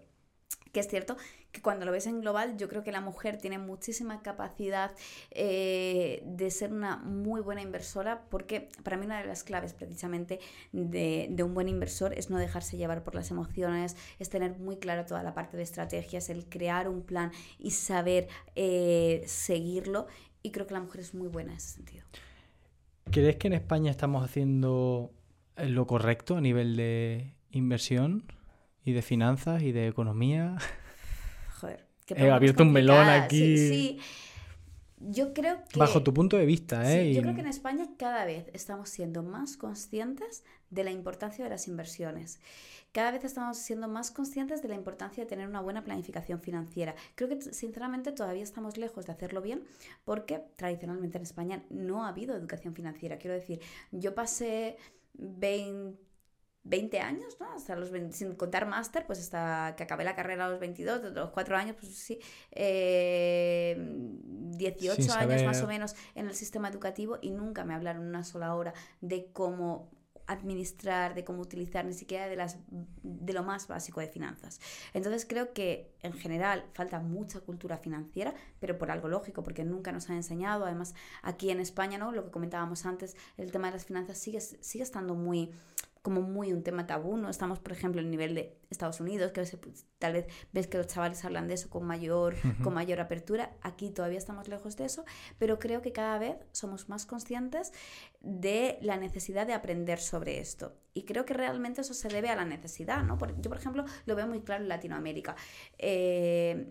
que es cierto que cuando lo ves en global, yo creo que la mujer tiene muchísima capacidad eh, de ser una muy buena inversora, porque para mí una de las claves precisamente de, de un buen inversor es no dejarse llevar por las emociones, es tener muy claro toda la parte de estrategias, el crear un plan y saber eh, seguirlo. Y creo que la mujer es muy buena en ese sentido. ¿Crees que en España estamos haciendo eh, lo correcto a nivel de inversión y de finanzas y de economía? Joder. qué He abierto un melón aquí. Sí, sí. Yo creo que. Bajo tu punto de vista, sí, ¿eh? yo Y- creo que en España cada vez estamos siendo más conscientes de la importancia de las inversiones. Cada vez estamos siendo más conscientes de la importancia de tener una buena planificación financiera. Creo que, sinceramente, todavía estamos lejos de hacerlo bien porque tradicionalmente en España no ha habido educación financiera. Quiero decir, yo pasé 20, 20 años, ¿no? Hasta los 20 sin contar máster, pues hasta que acabé la carrera a los 22, de los 4 años, pues sí, eh, 18 Sin años más o menos en el sistema educativo y nunca me hablaron una sola hora de cómo administrar, de cómo utilizar, ni siquiera de, las, de lo más básico de finanzas. Entonces creo que en general falta mucha cultura financiera, pero por algo lógico, porque nunca nos han enseñado. Además, aquí en España, ¿no? Lo que comentábamos antes, el tema de las finanzas sigue, sigue estando muy como muy un tema tabú, no estamos, por ejemplo, en el nivel de Estados Unidos, que pues, tal vez ves que los chavales hablan de eso con mayor, con mayor apertura, aquí todavía estamos lejos de eso, pero creo que cada vez somos más conscientes de la necesidad de aprender sobre esto. Y creo que realmente eso se debe a la necesidad, ¿no? Por- yo, por ejemplo, lo veo muy claro en Latinoamérica. Eh,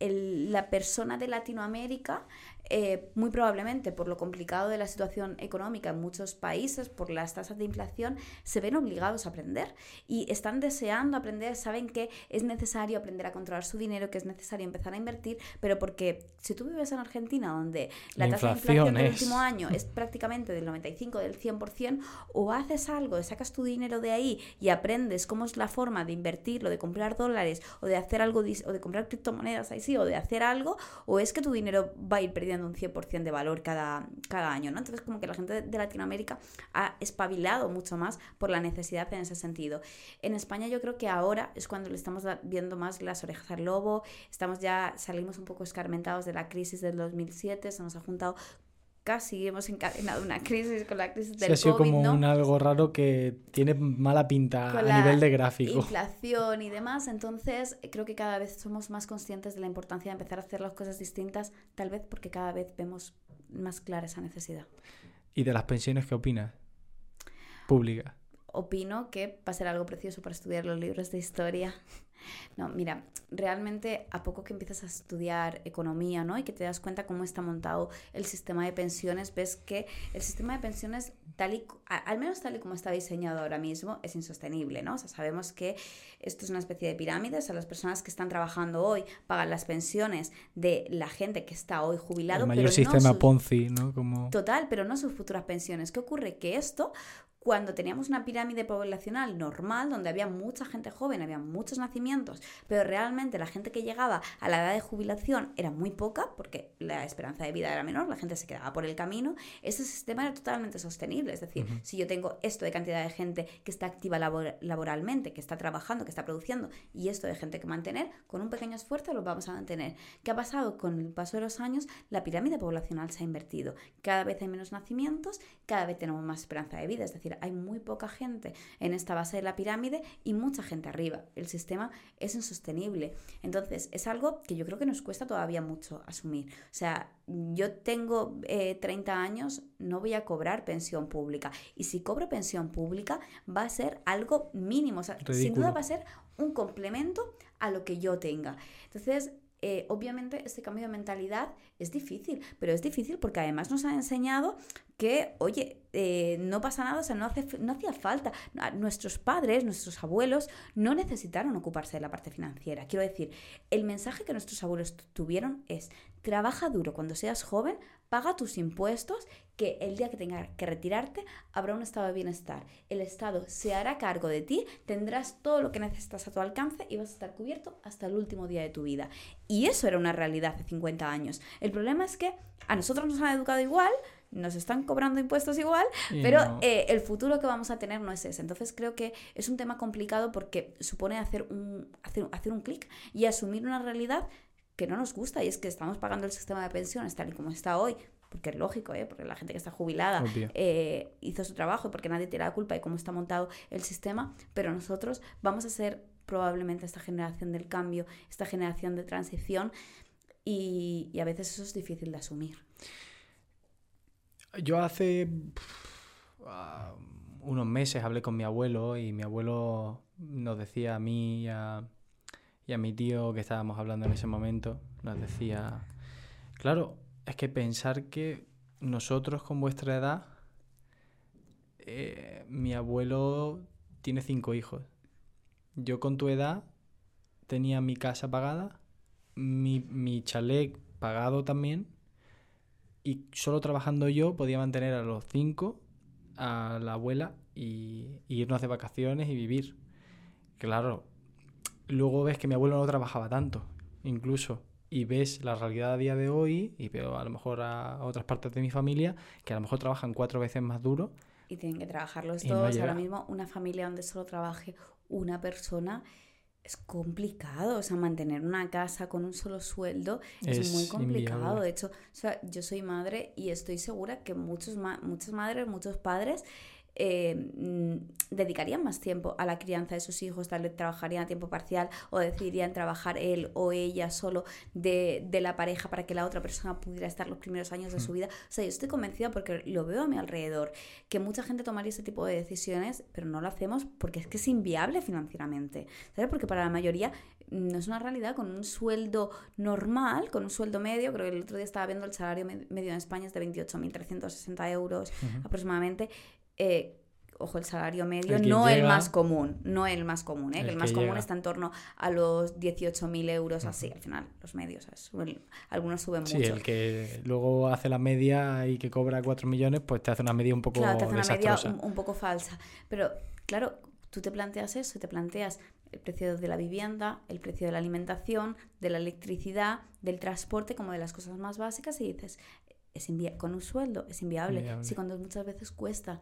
el- la persona de Latinoamérica, eh, muy probablemente por lo complicado de la situación económica en muchos países, por las tasas de inflación, se ven obligados a aprender y están deseando aprender, saben que es necesario aprender a controlar su dinero, que es necesario empezar a invertir, pero porque si tú vives en Argentina, donde la, La tasa de inflación del último año es prácticamente del 95, del 100%, o haces algo, sacas tu dinero de ahí y aprendes cómo es la forma de invertirlo, de comprar dólares o de hacer algo, o de comprar criptomonedas ahí sí, o de hacer algo, o es que tu dinero va a ir perdiendo un 100% de valor cada, cada año, ¿no? Entonces como que la gente de- Latinoamérica ha espabilado mucho más por la necesidad en ese sentido. En España yo creo que ahora es cuando le estamos viendo más las orejas al lobo, estamos ya, salimos un poco escarmentados de la crisis del 2007, se nos ha juntado casi hemos encadenado una crisis con la crisis Sí, del ha sido COVID, como ¿no? un algo raro que tiene mala pinta Con a nivel de gráfico. inflación y demás. Entonces, creo que cada vez somos más conscientes de la importancia de empezar a hacer las cosas distintas, tal vez porque cada vez vemos más clara esa necesidad. ¿Y de las pensiones qué opinas? pública. Opino que va a ser algo precioso para estudiar los libros de historia. No, mira, realmente a poco que empiezas a estudiar economía, ¿no? Y que te das cuenta cómo está montado el sistema de pensiones, ves que el sistema de pensiones, tal y, al menos tal y como está diseñado ahora mismo, es insostenible, ¿no? O sea, sabemos que esto es una especie de pirámide, o sea, las personas que están trabajando hoy pagan las pensiones de la gente que está hoy jubilado. El mayor sistema Ponzi, ¿no? Como... Total, pero no sus futuras pensiones. ¿Qué ocurre? Que esto cuando teníamos una pirámide poblacional normal, donde había mucha gente joven, había muchos nacimientos, pero realmente la gente que llegaba a la edad de jubilación era muy poca, porque la esperanza de vida era menor, la gente se quedaba por el camino, ese sistema era totalmente sostenible. Es decir, si yo tengo esto de cantidad de gente que está activa laboralmente, que está trabajando, que está produciendo, y esto de gente que mantener, con un pequeño esfuerzo lo vamos a mantener. ¿Qué ha pasado? Con el paso de los años, la pirámide poblacional se ha invertido. Cada vez hay menos nacimientos, cada vez tenemos más esperanza de vida. Es decir, hay muy poca gente en esta base de la pirámide y mucha gente arriba. El sistema es insostenible. Entonces, es algo que yo creo que nos cuesta todavía mucho asumir. O sea, yo tengo 30 eh, años, no voy a cobrar pensión pública. Y si cobro pensión pública, va a ser algo mínimo. O sea, sin duda va a ser un complemento a lo que yo tenga. Entonces, eh, obviamente este cambio de mentalidad es difícil, pero es difícil porque además nos ha enseñado que, oye, eh, no pasa nada, o sea, no, hace, no hacía falta. Nuestros padres, nuestros abuelos, no necesitaron ocuparse de la parte financiera. Quiero decir, el mensaje que nuestros abuelos tuvieron es, trabaja duro cuando seas joven, paga tus impuestos, que el día que tengas que retirarte habrá un estado de bienestar. El Estado se hará cargo de ti, tendrás todo lo que necesitas a tu alcance y vas a estar cubierto hasta el último día de tu vida. Y eso era una realidad hace 50 años. El problema es que a nosotros nos han educado igual, nos están cobrando impuestos igual, pero eh, el futuro que vamos a tener no es ese. Entonces creo que es un tema complicado porque supone hacer un, hacer, hacer un clic y asumir una realidad que no nos gusta y es que estamos pagando el sistema de pensiones tal y como está hoy, porque es lógico, ¿eh? porque la gente que está jubilada eh, hizo su trabajo y porque nadie tiene la culpa de cómo está montado el sistema, pero nosotros vamos a ser probablemente esta generación del cambio, esta generación de transición y, y a veces eso es difícil de asumir. Yo hace unos meses hablé con mi abuelo y mi abuelo nos decía a mí y a, mi tío que estábamos hablando en ese momento, nos decía, claro, es que pensar que nosotros con vuestra edad, eh, mi abuelo tiene cinco hijos. Yo con tu edad tenía mi casa pagada, mi, mi chalet pagado también y solo trabajando yo podía mantener a los cinco, a la abuela y, irnos de vacaciones y vivir. Claro, luego ves que mi abuelo no trabajaba tanto, incluso. Y ves la realidad a día de hoy, y veo a lo mejor a otras partes de mi familia que a lo mejor trabajan cuatro veces más duro. Y tienen que trabajar los dos. Ahora mismo, una familia donde solo trabaje una persona es complicado, o sea, mantener una casa con un solo sueldo es, muy complicado. De hecho, o sea, yo soy madre y estoy segura que muchos muchas madres, muchos padres eh, mm, dedicarían más tiempo a la crianza de sus hijos, tal vez trabajarían a tiempo parcial o decidirían trabajar él o ella solo de, la pareja para que la otra persona pudiera estar los primeros años de su vida. O sea, yo estoy convencida porque lo veo a mi alrededor, que mucha gente tomaría ese tipo de decisiones, pero no lo hacemos porque es que es inviable financieramente. ¿Sabes? Porque para la mayoría no es una realidad con un sueldo normal, con un sueldo medio, creo que el otro día estaba viendo el salario medio en España es de 28.360 euros aproximadamente, eh, ojo, el salario medio, no el más común, no el más común, ¿eh? el, más común está en torno a los 18.000 euros así, al final, los medios, algunos suben mucho. Sí, el que luego hace la media y que cobra 4 millones, pues te hace una media un poco Claro, te hace una media un, poco falsa, pero claro, tú te planteas eso, te planteas el precio de la vivienda, el precio de la alimentación, de la electricidad, del transporte, como de las cosas más básicas, y dices, es con un sueldo es inviable. inviable. Si cuando muchas veces cuesta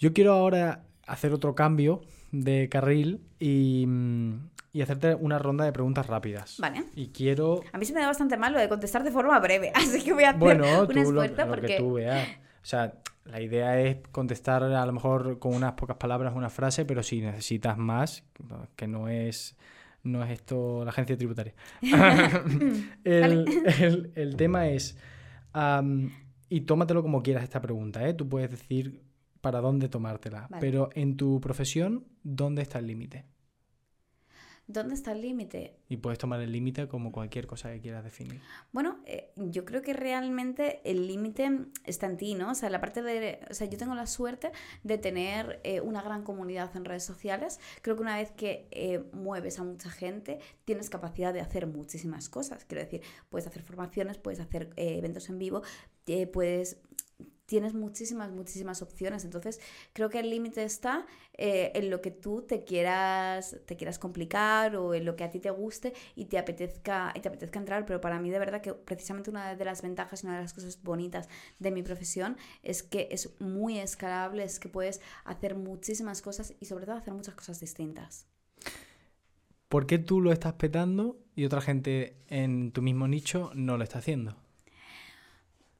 yo quiero ahora hacer otro cambio de carril y, mm, y, hacerte una ronda de preguntas rápidas. Vale. Y quiero... A mí se me da bastante mal lo de contestar de forma breve, así que voy a hacer bueno, un esfuerzo lo, que tú veas. O sea, la idea es contestar a lo mejor con unas pocas palabras una frase, pero si necesitas más, que no es no es esto la agencia tributaria. el, el, el, tema es, y tómatelo como quieras esta pregunta, ¿eh? Tú puedes decir para dónde tomártela. Vale. Pero en tu profesión, ¿dónde está el límite? ¿Dónde está el límite? Y puedes tomar el límite como cualquier cosa que quieras definir. Bueno, eh, yo creo que realmente el límite está en ti, ¿no? O sea, la parte de... O sea, yo tengo la suerte de tener eh, una gran comunidad en redes sociales. Creo que una vez que eh, mueves a mucha gente, tienes capacidad de hacer muchísimas cosas. Quiero decir, puedes hacer formaciones, puedes hacer eh, eventos en vivo, puedes tienes muchísimas, muchísimas opciones. Entonces, creo que el límite está eh, en lo que tú te quieras, te quieras complicar o en lo que a ti te guste y te apetezca, y te apetezca entrar. Pero para mí, de verdad, que precisamente una de las ventajas y una de las cosas bonitas de mi profesión es que es muy escalable, es que puedes hacer muchísimas cosas y sobre todo hacer muchas cosas distintas. ¿Por qué tú lo estás petando y otra gente en tu mismo nicho no lo está haciendo?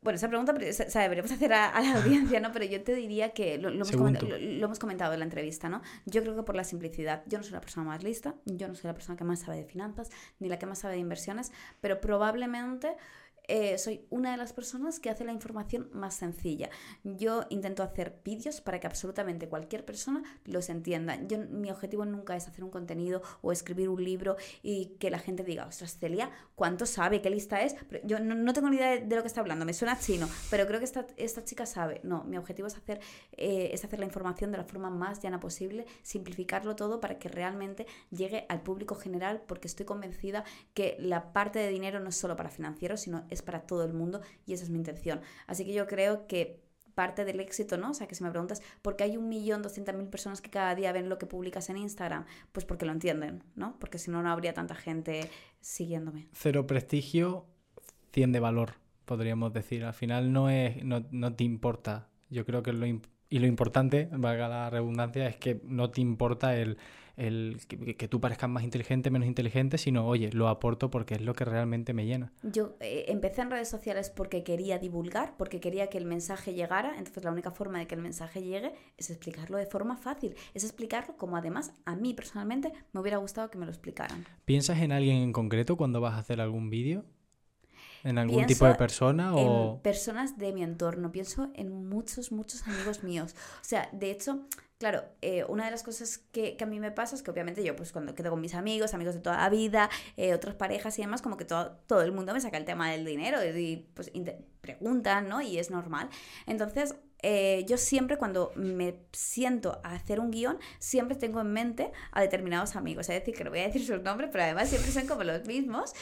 Bueno, esa pregunta pero, o sea, deberíamos hacer a, a, la audiencia, ¿no? Pero yo te diría que lo, lo, hemos lo, hemos comentado en la entrevista, ¿no? Yo creo que por la simplicidad, yo no soy la persona más lista, yo no soy la persona que más sabe de finanzas, ni la que más sabe de inversiones, pero probablemente eh, soy una de las personas que hace la información más sencilla. Yo intento hacer vídeos para que absolutamente cualquier persona los entienda. Yo, mi objetivo nunca es hacer un contenido o escribir un libro y que la gente diga, ostras, Celia, ¿cuánto sabe? ¿Qué lista es? Pero yo no, tengo ni idea de, de, lo que está hablando, me suena chino, pero creo que esta, esta chica sabe. No, mi objetivo es hacer, eh, es hacer la información de la forma más llana posible, simplificarlo todo para que realmente llegue al público general, porque estoy convencida que la parte de dinero no es solo para financieros, sino es para todo el mundo y esa es mi intención. Así que yo creo que parte del éxito, ¿no? O sea, que si me preguntas, ¿por qué hay un millón doscientas mil personas que cada día ven lo que publicas en Instagram? Pues porque lo entienden, ¿no? Porque si no, no habría tanta gente siguiéndome. Cero prestigio, 100 de valor, podríamos decir. Al final no, es, no, no te importa. Yo creo que lo, y lo importante, valga la redundancia, es que no te importa el, el que, que, tú parezcas más inteligente, menos inteligente, sino, oye, lo aporto porque es lo que realmente me llena. Yo eh, empecé en redes sociales porque quería divulgar, porque quería que el mensaje llegara, entonces la única forma de que el mensaje llegue es explicarlo de forma fácil, es explicarlo como además a mí personalmente me hubiera gustado que me lo explicaran. ¿Piensas en alguien en concreto cuando vas a hacer algún vídeo? ¿En algún Pienso tipo de persona o...? En personas de mi entorno. Pienso en muchos, muchos amigos míos. O sea, de hecho, claro, eh, una de las cosas que, a mí me pasa es que obviamente yo pues cuando quedo con mis amigos, amigos de toda la vida, eh, otras parejas y demás, como que todo, todo el mundo me saca el tema del dinero y pues preguntan, ¿no? Y es normal. Entonces, eh, yo siempre cuando me siento a hacer un guion, siempre tengo en mente a determinados amigos. Es decir, que no voy a decir sus nombres, pero además siempre son como los mismos.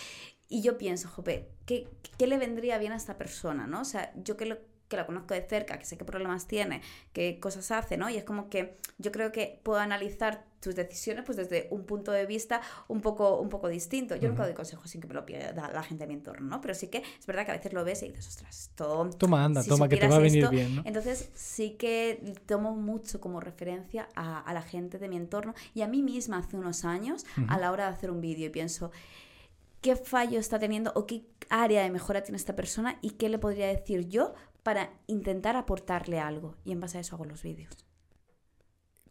Y yo pienso, jope, ¿qué, ¿qué, le vendría bien a esta persona? ¿no? O sea, yo que, lo, que la conozco de cerca, que sé qué problemas tiene, qué cosas hace, ¿no? Y es como que yo creo que puedo analizar tus decisiones pues desde un punto de vista un poco, un poco distinto. Yo uh -huh. nunca doy consejos sin que me lo pida la gente de mi entorno, ¿no? Pero sí que es verdad que a veces lo ves y dices, ostras, esto... Toma, anda, si toma, que te va a venir esto, bien, ¿no? Entonces sí que tomo mucho como referencia a, a, la gente de mi entorno y a mí misma hace unos años uh -huh. a la hora de hacer un vídeo y pienso qué fallo está teniendo o qué área de mejora tiene esta persona y qué le podría decir yo para intentar aportarle algo. Y en base a eso hago los vídeos.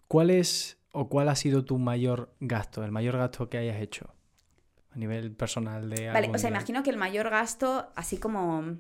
¿Cuál es o cuál ha sido tu mayor gasto, el mayor gasto que hayas hecho a nivel personal de... Vale, o sea, nivel? imagino que el mayor gasto, así como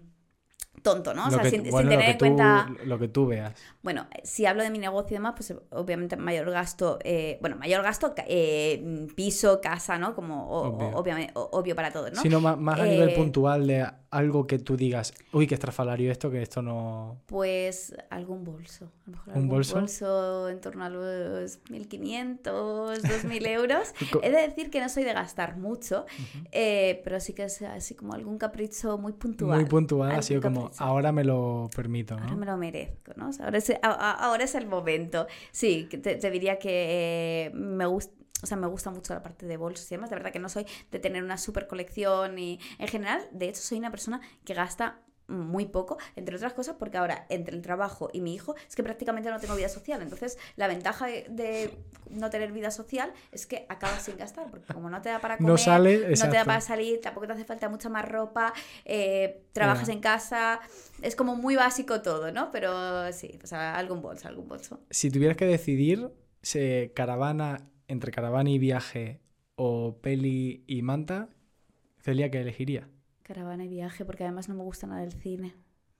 tonto, ¿no? O sea, que, sin, bueno, sin, tener en cuenta. Lo que tú veas. Bueno, si hablo de mi negocio y demás, pues obviamente mayor gasto, eh, bueno, mayor gasto, eh, piso, casa, ¿no? Como obvio, obviamente, obvio para todos, ¿no? Sino más, más a nivel eh, puntual de algo que tú digas, uy, qué estrafalario esto, que esto no. Pues algún bolso. A lo mejor ¿Un algún bolso? bolso en torno a los 1.500, 2.000 euros. He de decir que no soy de gastar mucho, uh -huh. pero sí que es así como algún capricho muy puntual. Muy puntual, ha sido como ahora me lo permito. ¿no? Ahora me lo merezco, ¿no? Ahora, es, ahora, es, el momento. Sí, te, te diría que eh, me gusta. O sea, me gusta mucho la parte de bolsos y demás. De verdad que no soy de tener una super colección y en general, de hecho, soy una persona que gasta muy poco, entre otras cosas, porque ahora entre el trabajo y mi hijo es que prácticamente no tengo vida social. Entonces, la ventaja de no tener vida social es que acabas sin gastar, porque como no te da para comer, no, sale, no te da para salir, tampoco te hace falta mucha más ropa, eh, trabajas yeah. en casa, es como muy básico todo, ¿no? Pero sí, o sea, algún bolso, algún bolso. Si tuvieras que decidir, se caravana entre caravana y viaje o peli y manta, Celia, ¿qué elegiría? Caravana y viaje, porque además no me gusta nada del cine.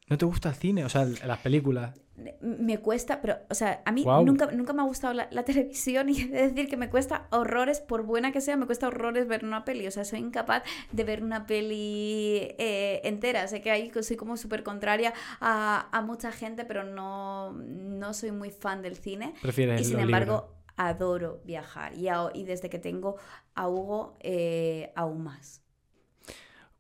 ¿No te gusta el cine? O sea, las películas. Me cuesta, pero, o sea, a mí nunca, nunca me ha gustado la, televisión y he de decir que me cuesta horrores, por buena que sea, me cuesta horrores ver una peli. O sea, soy incapaz de ver una peli eh, entera. Sé que ahí soy como súper contraria a, a, mucha gente, pero no, no soy muy fan del cine. Prefieres Y sin embargo, adoro viajar. Y, y desde que tengo a Hugo, eh, aún más.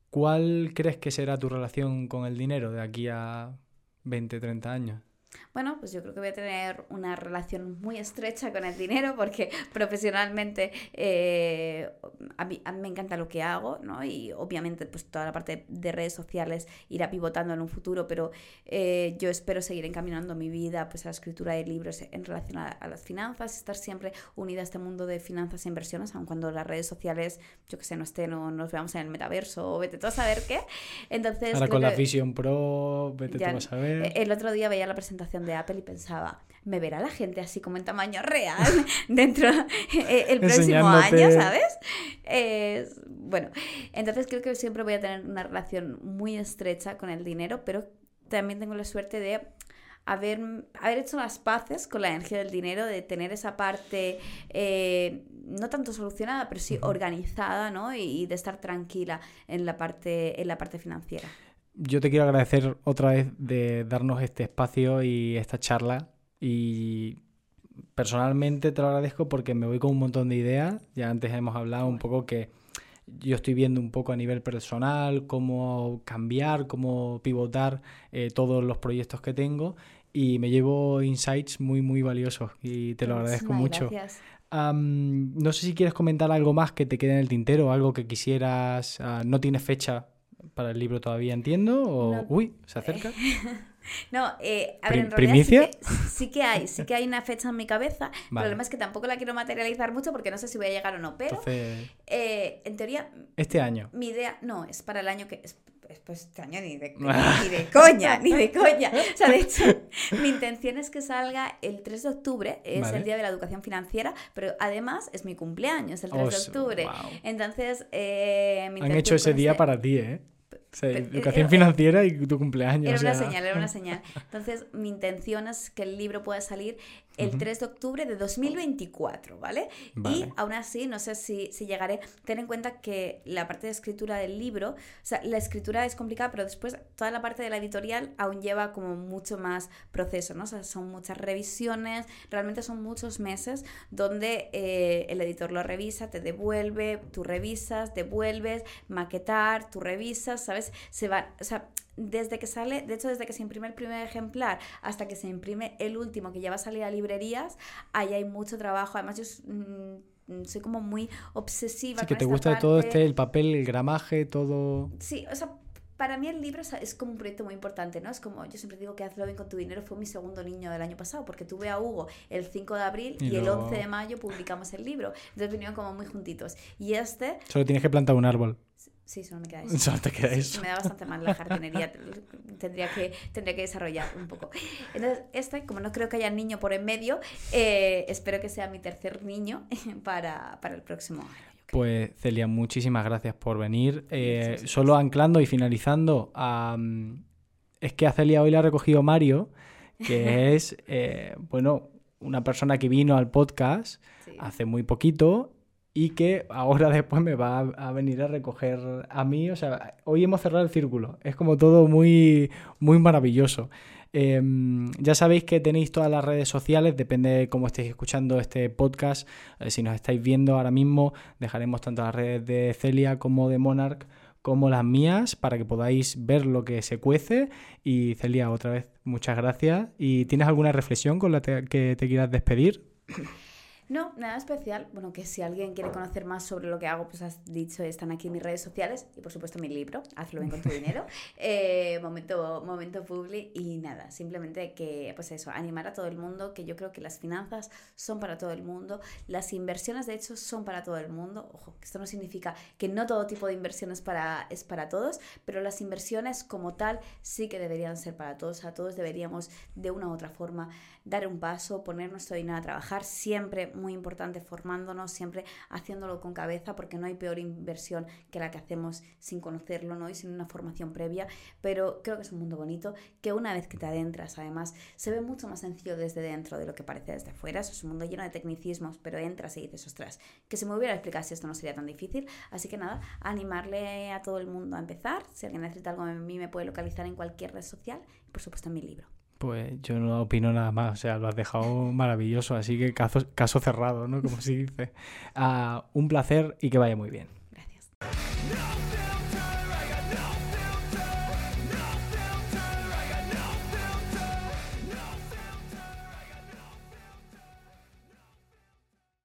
¿Cuál crees que será tu relación con el dinero de aquí a 20, 30 años? Bueno, pues yo creo que voy a tener una relación muy estrecha con el dinero porque profesionalmente eh, a, mí, me encanta lo que hago, ¿no? Y obviamente pues toda la parte de redes sociales irá pivotando en un futuro, pero eh, yo espero seguir encaminando mi vida pues a la escritura de libros en relación a, las finanzas, estar siempre unida a este mundo de finanzas e inversiones, aun cuando las redes sociales, yo que sé, no estén o nos veamos en el metaverso o vete tú a saber qué. Entonces, Ahora con la Vision Pro, vete tú a saber. El otro día veía la presentación de Apple y pensaba, ¿me verá la gente así como en tamaño real dentro eh, el próximo año, ¿sabes? bueno, entonces creo que siempre voy a tener una relación muy estrecha con el dinero, pero también tengo la suerte de haber, haber hecho las paces con la energía del dinero, de tener esa parte eh, no tanto solucionada, pero sí organizada, ¿no? Y, y, de estar tranquila en la parte, en la parte financiera yo te quiero agradecer otra vez de darnos este espacio y esta charla. Y personalmente te lo agradezco porque me voy con un montón de ideas. Ya antes hemos hablado un poco que yo estoy viendo un poco a nivel personal cómo cambiar, cómo pivotar eh, todos los proyectos que tengo y me llevo insights muy, muy valiosos y te lo agradezco mucho. no sé si quieres comentar algo más que te quede en el tintero, algo que quisieras, ah, no tiene fecha para el libro todavía, entiendo. O... Uy, ¿se acerca? no, eh, a ver, en ¿Primicia? Sí que, hay, sí que hay una fecha en mi cabeza. El problema es que tampoco la quiero materializar mucho porque no sé si voy a llegar o no. Pero, eh, en teoría... Este año. Mi idea, no, es para el año que... Es, pues este año ni de, ni de coña, ni de coña. O sea, de hecho, mi intención es que salga el 3 de octubre, es el Día de la Educación Financiera, pero además es mi cumpleaños, el 3 de octubre. Entonces, eh, Han hecho ese día para ti, ¿eh? Educación financiera y tu cumpleaños. Era una señal, era una señal. Entonces, mi intención es que el libro pueda salir el 3 de octubre de 2024, ¿vale? Y aún así, no sé si, si, llegaré. Ten en cuenta que la parte de escritura del libro, o sea, la escritura es complicada, pero después toda la parte de la editorial aún lleva como mucho más proceso, ¿no? O sea, son muchas revisiones, realmente son muchos meses donde eh, el editor lo revisa, te devuelve, tú revisas, devuelves, maquetar, tú revisas, ¿sabes? Se va, o sea, desde que sale, de hecho desde que se imprime el primer ejemplar hasta que se imprime el último que ya va a salir a librerías, ahí hay mucho trabajo. Además yo mm, soy como muy obsesiva. Sí, que te gusta todo este, el papel, el gramaje, todo. Sí, o sea, para mí el libro es como un proyecto muy importante, ¿no? Es como, yo siempre digo que Hazlo bien con tu dinero fue mi segundo niño del año pasado, porque tuve a Hugo el 5 de abril y, el 11 de mayo publicamos el libro. Entonces vinieron como muy juntitos. Y este... Solo tienes que plantar un árbol. Sí, solo me queda eso. Solo te queda eso. Me da bastante mal la jardinería. tendría, que, tendría que desarrollar un poco. Entonces, este, como no creo que haya niño por en medio, eh, espero que sea mi tercer niño para, para el próximo año. Pues Celia, muchísimas gracias por venir. Eh, solo anclando y finalizando, es que a Celia hoy le ha recogido Mario, que es, eh, bueno, una persona que vino al podcast hace muy poquito y que ahora después me va a, venir a recoger a mí. O sea, hoy hemos cerrado el círculo. Es como todo muy, muy maravilloso. Em, ya sabéis que tenéis todas las redes sociales, depende de cómo estéis escuchando este podcast. Eh, si nos estáis viendo ahora mismo, dejaremos tanto las redes de Celia como de Monarch como las mías para que podáis ver lo que se cuece. Y Celia, otra vez, muchas gracias. ¿Y tienes alguna reflexión con la que te quieras despedir? No, nada especial. Bueno, que si alguien quiere conocer más sobre lo que hago, pues has dicho, están aquí mis redes sociales y por supuesto mi libro, Hazlo bien con tu dinero, eh, momento, momento publi y nada, simplemente que, pues eso, animar a todo el mundo, que yo creo que las finanzas son para todo el mundo, las inversiones de hecho son para todo el mundo. Ojo, que esto no significa que no todo tipo de inversiones para, es para todos, pero las inversiones como tal sí que deberían ser para todos, a todos deberíamos de una u otra forma dar un paso, poner nuestro dinero a trabajar siempre muy importante formándonos, siempre haciéndolo con cabeza, porque no hay peor inversión que la que hacemos sin conocerlo, ¿no? Y sin una formación previa, pero creo que es un mundo bonito, que una vez que te adentras, además, se ve mucho más sencillo desde dentro de lo que parece desde fuera, es un mundo lleno de tecnicismos, pero entras y dices, ostras, que se me hubiera explicado si esto no sería tan difícil, así que nada, animarle a todo el mundo a empezar, si alguien necesita algo de mí me puede localizar en cualquier red social y por supuesto en mi libro. Pues yo no opino nada más, o sea, lo has dejado maravilloso, así que caso, cerrado, ¿no? Como se dice. Ah, un placer y que vaya muy bien. Gracias.